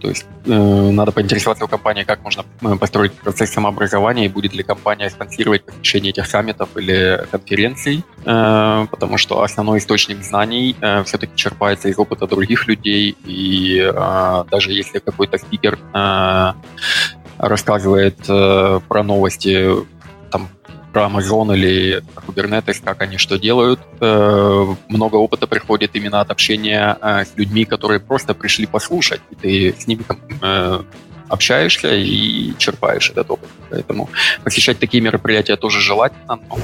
Speaker 4: То есть э, надо поинтересоваться у компании, как можно э, построить процесс самообразования, и будет ли компания спонсировать посещение этих саммитов или конференций, э, потому что основной источник знаний э, все-таки черпается из опыта других людей, и э, даже если какой-то спикер э, рассказывает э, про новости про Amazon или Kubernetes, как они что делают. Э, много опыта приходит именно от общения э, с людьми, которые просто пришли послушать, и ты с ними э, общаешься и черпаешь этот опыт. Поэтому посещать такие мероприятия тоже желательно, но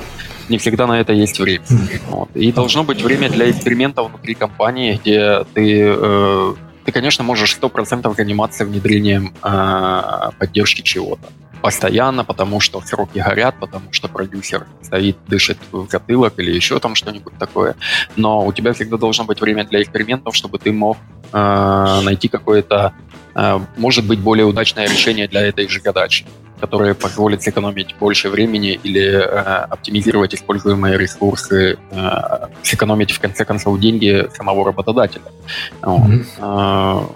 Speaker 4: не всегда на это есть время. Вот. И должно быть время для эксперимента внутри компании, где ты ты, конечно, можешь 100% заниматься внедрением э, поддержки чего-то. Постоянно, потому что сроки горят, потому что продюсер стоит, дышит в затылок или еще там что-нибудь такое. Но у тебя всегда должно быть время для экспериментов, чтобы ты мог э, найти какое-то, э, может быть, более удачное решение для этой же задачи которые позволят сэкономить больше времени или э, оптимизировать используемые ресурсы, э, сэкономить в конце концов деньги самого работодателя. Mm-hmm. Э,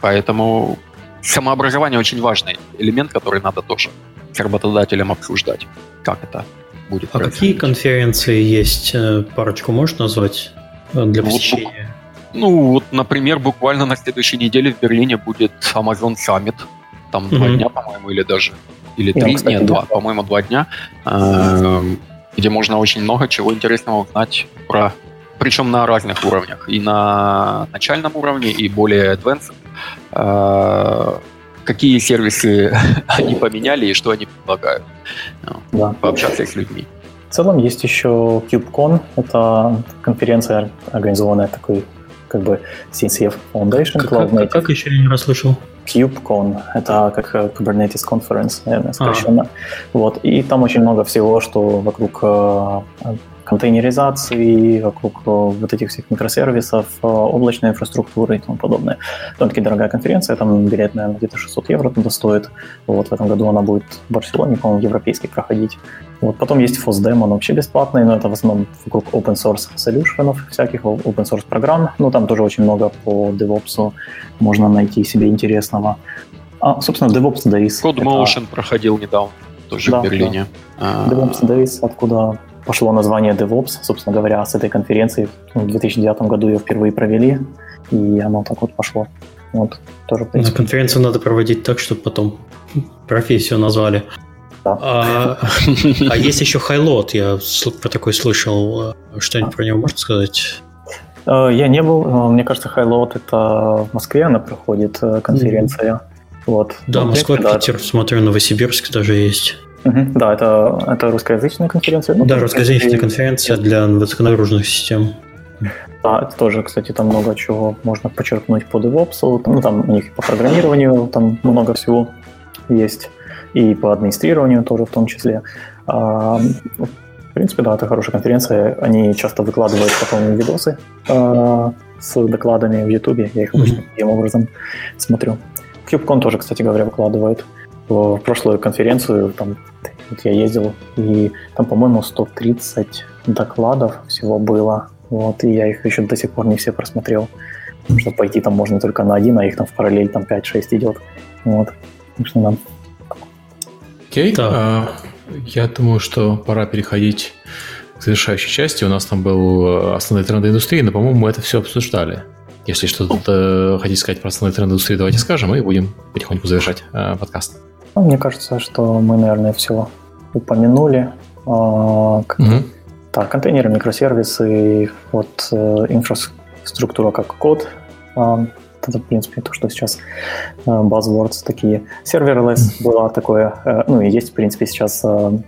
Speaker 4: поэтому самообразование очень важный элемент, который надо тоже с работодателем обсуждать, как это будет.
Speaker 1: А какие конференции есть? Э, парочку можешь назвать э, для посещения?
Speaker 4: Вот, ну, вот, например, буквально на следующей неделе в Берлине будет Amazon Summit. Там mm-hmm. два дня, по-моему, или даже или три, кстати, нет, два, по-моему, два дня, э, где можно очень много чего интересного узнать про, причем на разных уровнях, и на начальном уровне, и более advanced, какие сервисы они поменяли и что они предлагают, да. пообщаться с людьми.
Speaker 3: В целом есть еще KubeCon, это конференция, организованная такой как бы CNCF Foundation.
Speaker 1: Как, как, как еще не расслышал?
Speaker 3: KubeCon, это как э, Kubernetes Conference, наверное, сокращенно. А. Вот, и там очень много всего, что вокруг э, контейнеризации, вокруг э, вот этих всех микросервисов, облачной инфраструктуры и тому подобное. Довольно-таки дорогая конференция, там билет, наверное, где-то 600 евро туда стоит. Вот в этом году она будет в Барселоне, по-моему, европейской проходить. Вот. Потом есть FOSDEM, он вообще бесплатный, но это в основном вокруг open source solutions всяких, open source программ. Ну, там тоже очень много по DevOps можно найти себе интересного. А, собственно, DevOps Days.
Speaker 4: CodeMotion это... проходил недавно, тоже да, в Берлине.
Speaker 3: Да. DevOps Days, откуда пошло название DevOps, собственно говоря, с этой конференции. В 2009 году ее впервые провели, и оно так вот пошло. Вот,
Speaker 1: тоже, На конференцию надо проводить так, чтобы потом профессию назвали. А, а есть еще Хайлот, я про такой слышал. Что-нибудь про него можно сказать?
Speaker 3: Э, я не был. Мне кажется, Хайлот это в Москве она проходит э, конференция. Mm-hmm. Вот.
Speaker 1: Да, ну, Москва, да. Питер, смотрю, Новосибирск даже есть.
Speaker 3: Угу, да, это, это русскоязычная конференция.
Speaker 1: Ну, да, русскоязычная конференция для высоконагруженных систем.
Speaker 3: Да, это тоже, кстати, там много чего можно подчеркнуть по DevOps. Ну, там у них по программированию там много всего есть и по администрированию тоже в том числе. А, в принципе, да, это хорошая конференция. Они часто выкладывают потом видосы а, с докладами в Ютубе. Я их обычно mm-hmm. таким образом смотрю. KubeCon тоже, кстати говоря, выкладывает. В прошлую конференцию там вот я ездил, и там, по-моему, 130 докладов всего было. Вот, и я их еще до сих пор не все просмотрел. Потому что пойти там можно только на один, а их там в параллель там 5-6 идет. Вот. Так что да.
Speaker 2: Окей. Okay. А, я думаю, что пора переходить к завершающей части. У нас там был э, основной тренд индустрии, но, по-моему, мы это все обсуждали. Если что-то э, хотите сказать про основные тренды индустрии, давайте скажем, и будем потихоньку завершать э, подкаст.
Speaker 3: Ну, мне кажется, что мы, наверное, все упомянули. А, угу. Так, контейнеры, микросервисы, вот э, инфраструктура как код. А, это, в принципе, то, что сейчас э, buzzwords такие. Serverless было такое, э, ну и есть, в принципе, сейчас э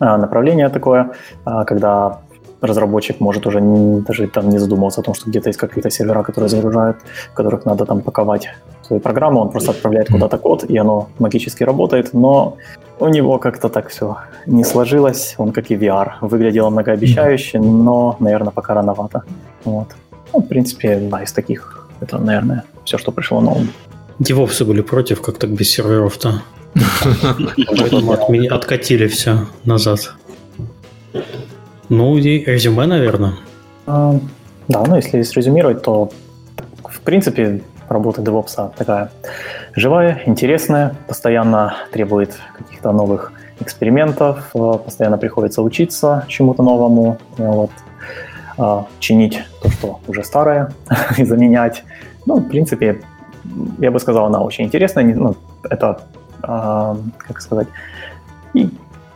Speaker 3: направление такое, э, когда разработчик может уже не, даже там не задумываться о том, что где-то есть какие-то сервера, которые загружают, которых надо там паковать свою программу, он просто отправляет куда-то код, и оно магически работает, но у него как-то так все не сложилось, он как и VR, выглядело многообещающе, но, наверное, пока рановато. Вот. Ну, в принципе, да, из таких, это, наверное, все, что пришло на ум.
Speaker 1: Девопсы были против, как так без серверов-то? Поэтому откатили все назад. Ну, и резюме, наверное.
Speaker 3: А, да, ну если резюмировать, то в принципе работа DevOps такая живая, интересная, постоянно требует каких-то новых экспериментов, э, постоянно приходится учиться чему-то новому, э, вот, а, чинить то, что уже старое, и заменять. Ну, в принципе, я бы сказал, она очень интересная. Ну, это, а, как сказать, и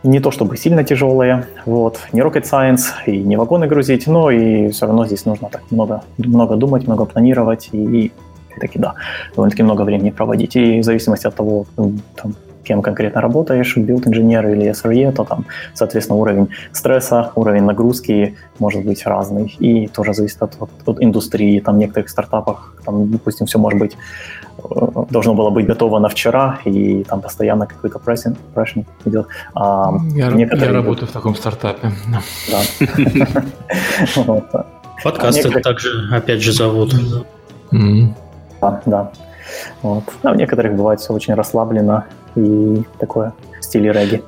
Speaker 3: не то чтобы сильно тяжелые, вот, не rocket science и не вагоны грузить, но и все равно здесь нужно так много, много думать, много планировать и, и таки да, довольно-таки много времени проводить. И в зависимости от того, там, кем конкретно работаешь, билд-инженер или SRE, то там, соответственно, уровень стресса, уровень нагрузки может быть разный. И тоже зависит от, от, от индустрии. Там в некоторых стартапах, там, допустим, все может быть, э, должно было быть готово на вчера, и там постоянно какой-то прессинг, прессинг идет.
Speaker 2: А я, некоторые... я работаю в таком стартапе. Да.
Speaker 1: Подкасты также, опять же, зовут.
Speaker 3: Да, да. Вот. А в некоторых бывает все очень расслаблено и такое в стиле регги.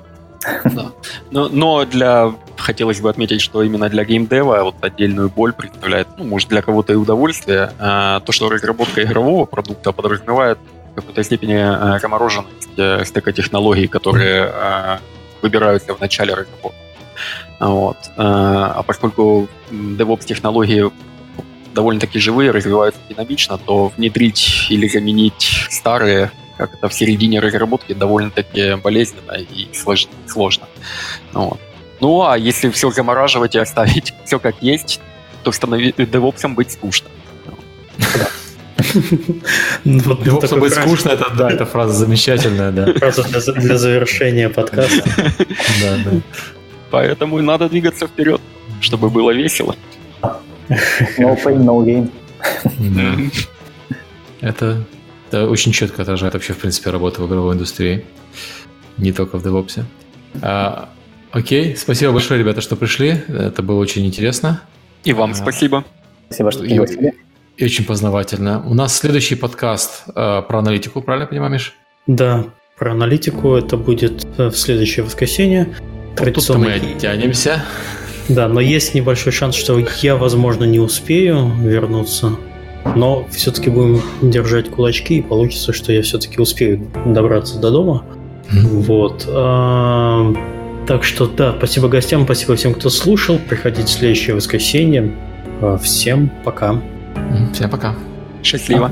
Speaker 4: Да. Но, но для хотелось бы отметить, что именно для геймдева вот отдельную боль представляет, ну, может, для кого-то и удовольствие, а, то, что разработка игрового продукта подразумевает в какой-то степени а, замороженность а, стека технологий, которые а, выбираются в начале разработки. Вот. А, а поскольку DevOps-технологии довольно-таки живые, развиваются динамично, то внедрить или заменить старые как это в середине разработки довольно-таки болезненно и сложно. Вот. Ну, а если все замораживать и оставить все как есть, то становиться девопсом быть скучно.
Speaker 2: Девопсом быть скучно, это да, эта фраза замечательная, да.
Speaker 1: Фраза для завершения подкаста.
Speaker 4: Да, да. Поэтому и надо двигаться вперед, чтобы было весело.
Speaker 3: No pain, no gain.
Speaker 2: Да. Это, это очень четко отражает вообще, в принципе, работу в игровой индустрии. Не только в DevOps. А, окей, спасибо большое, ребята, что пришли. Это было очень интересно.
Speaker 4: И вам а, спасибо.
Speaker 3: Спасибо, что пригласили.
Speaker 2: И очень познавательно. У нас следующий подкаст э, про аналитику, правильно понимаешь?
Speaker 1: Да, про аналитику это будет э, в следующее воскресенье.
Speaker 2: Вот тут мы оттянемся.
Speaker 1: Да, но есть небольшой шанс, что я, возможно, не успею вернуться. Но все-таки будем держать кулачки, и получится, что я все-таки успею добраться до дома. Вот. А, так что да, спасибо гостям, спасибо всем, кто слушал. Приходите в следующее воскресенье. Всем пока.
Speaker 2: Всем пока.
Speaker 4: Счастливо.